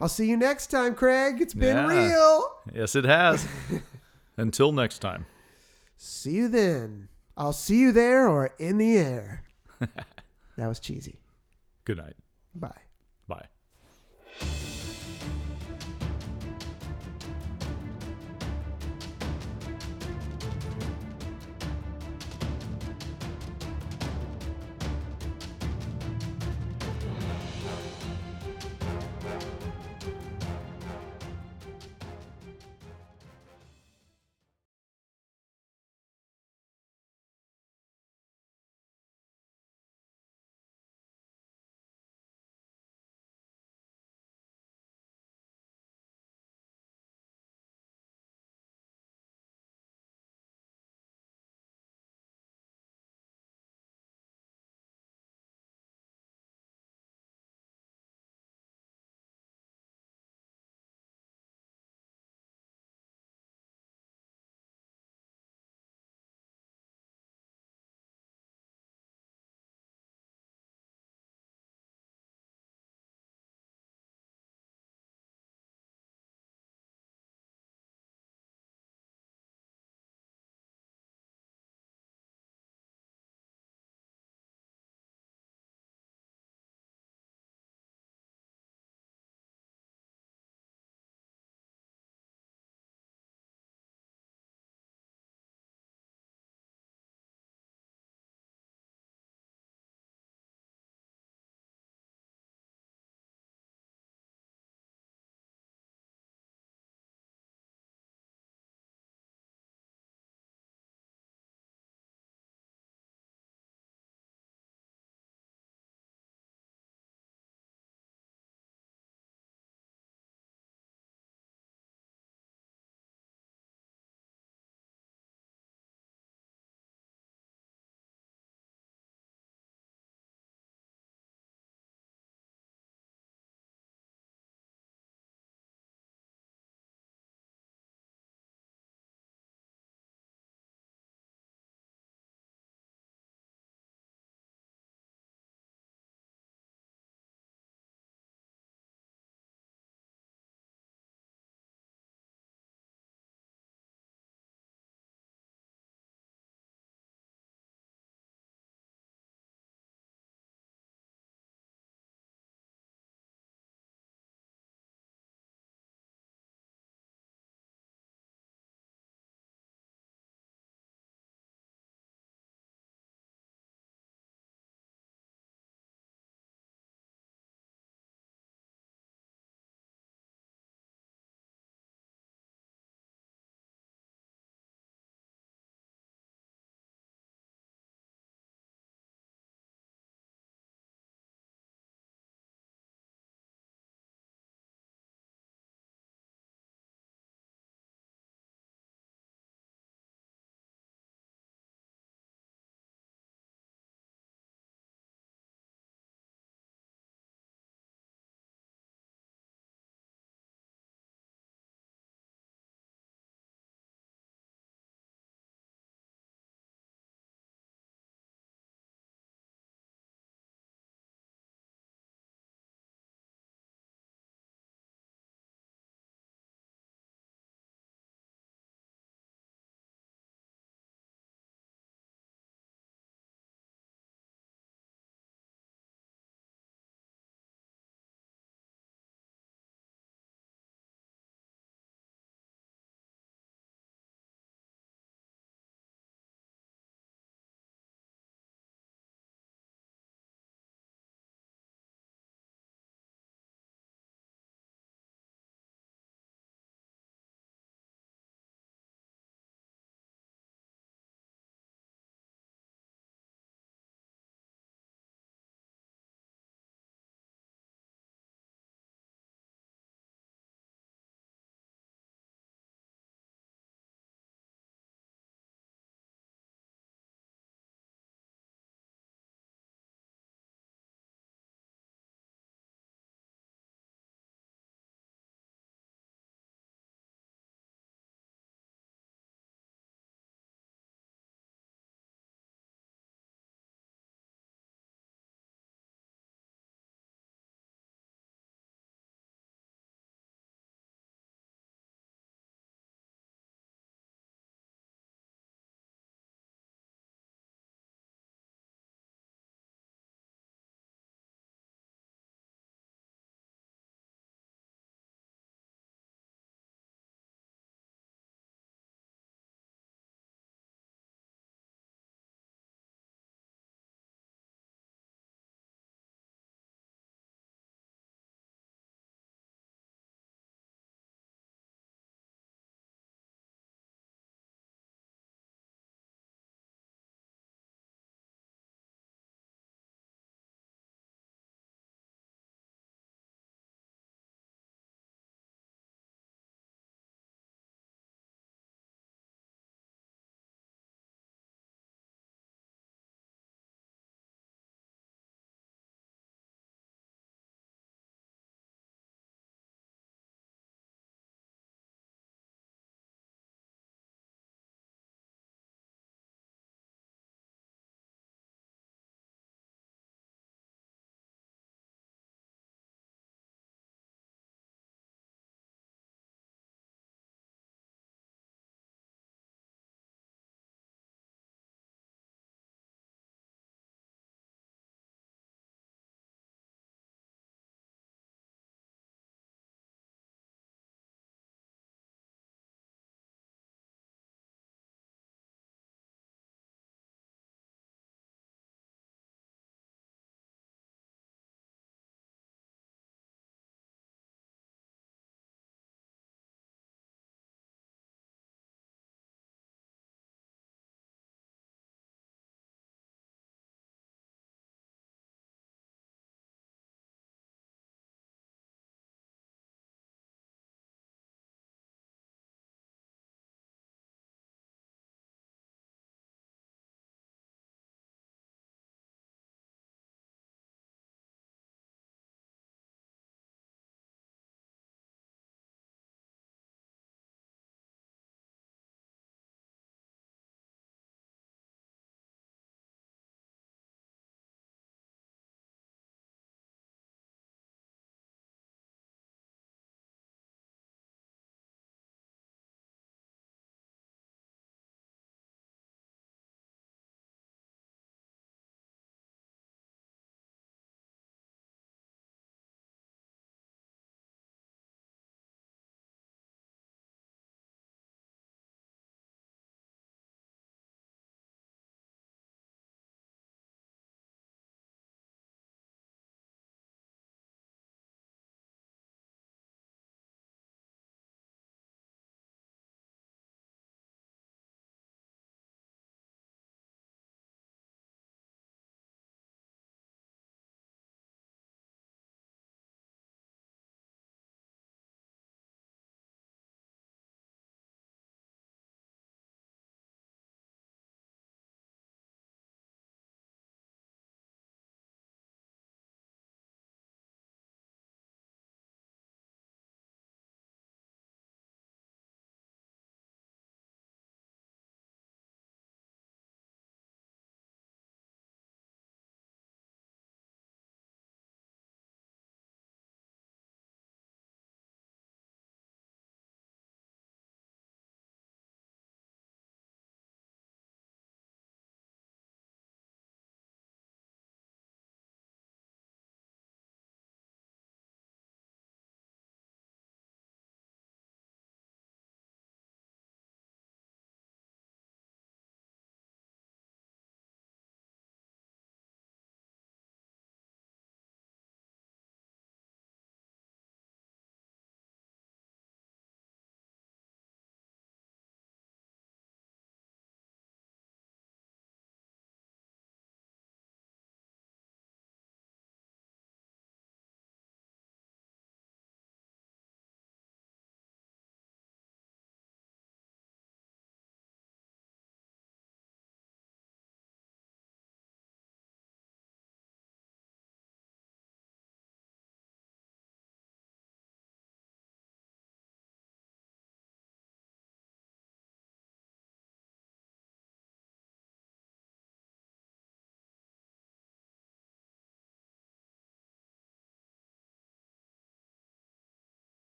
I'll see you next time, Craig. It's been Yeah. real. Yes, it has. Until next time. See you then. I'll see you there or in the air. that was cheesy. Good night. Bye. Bye.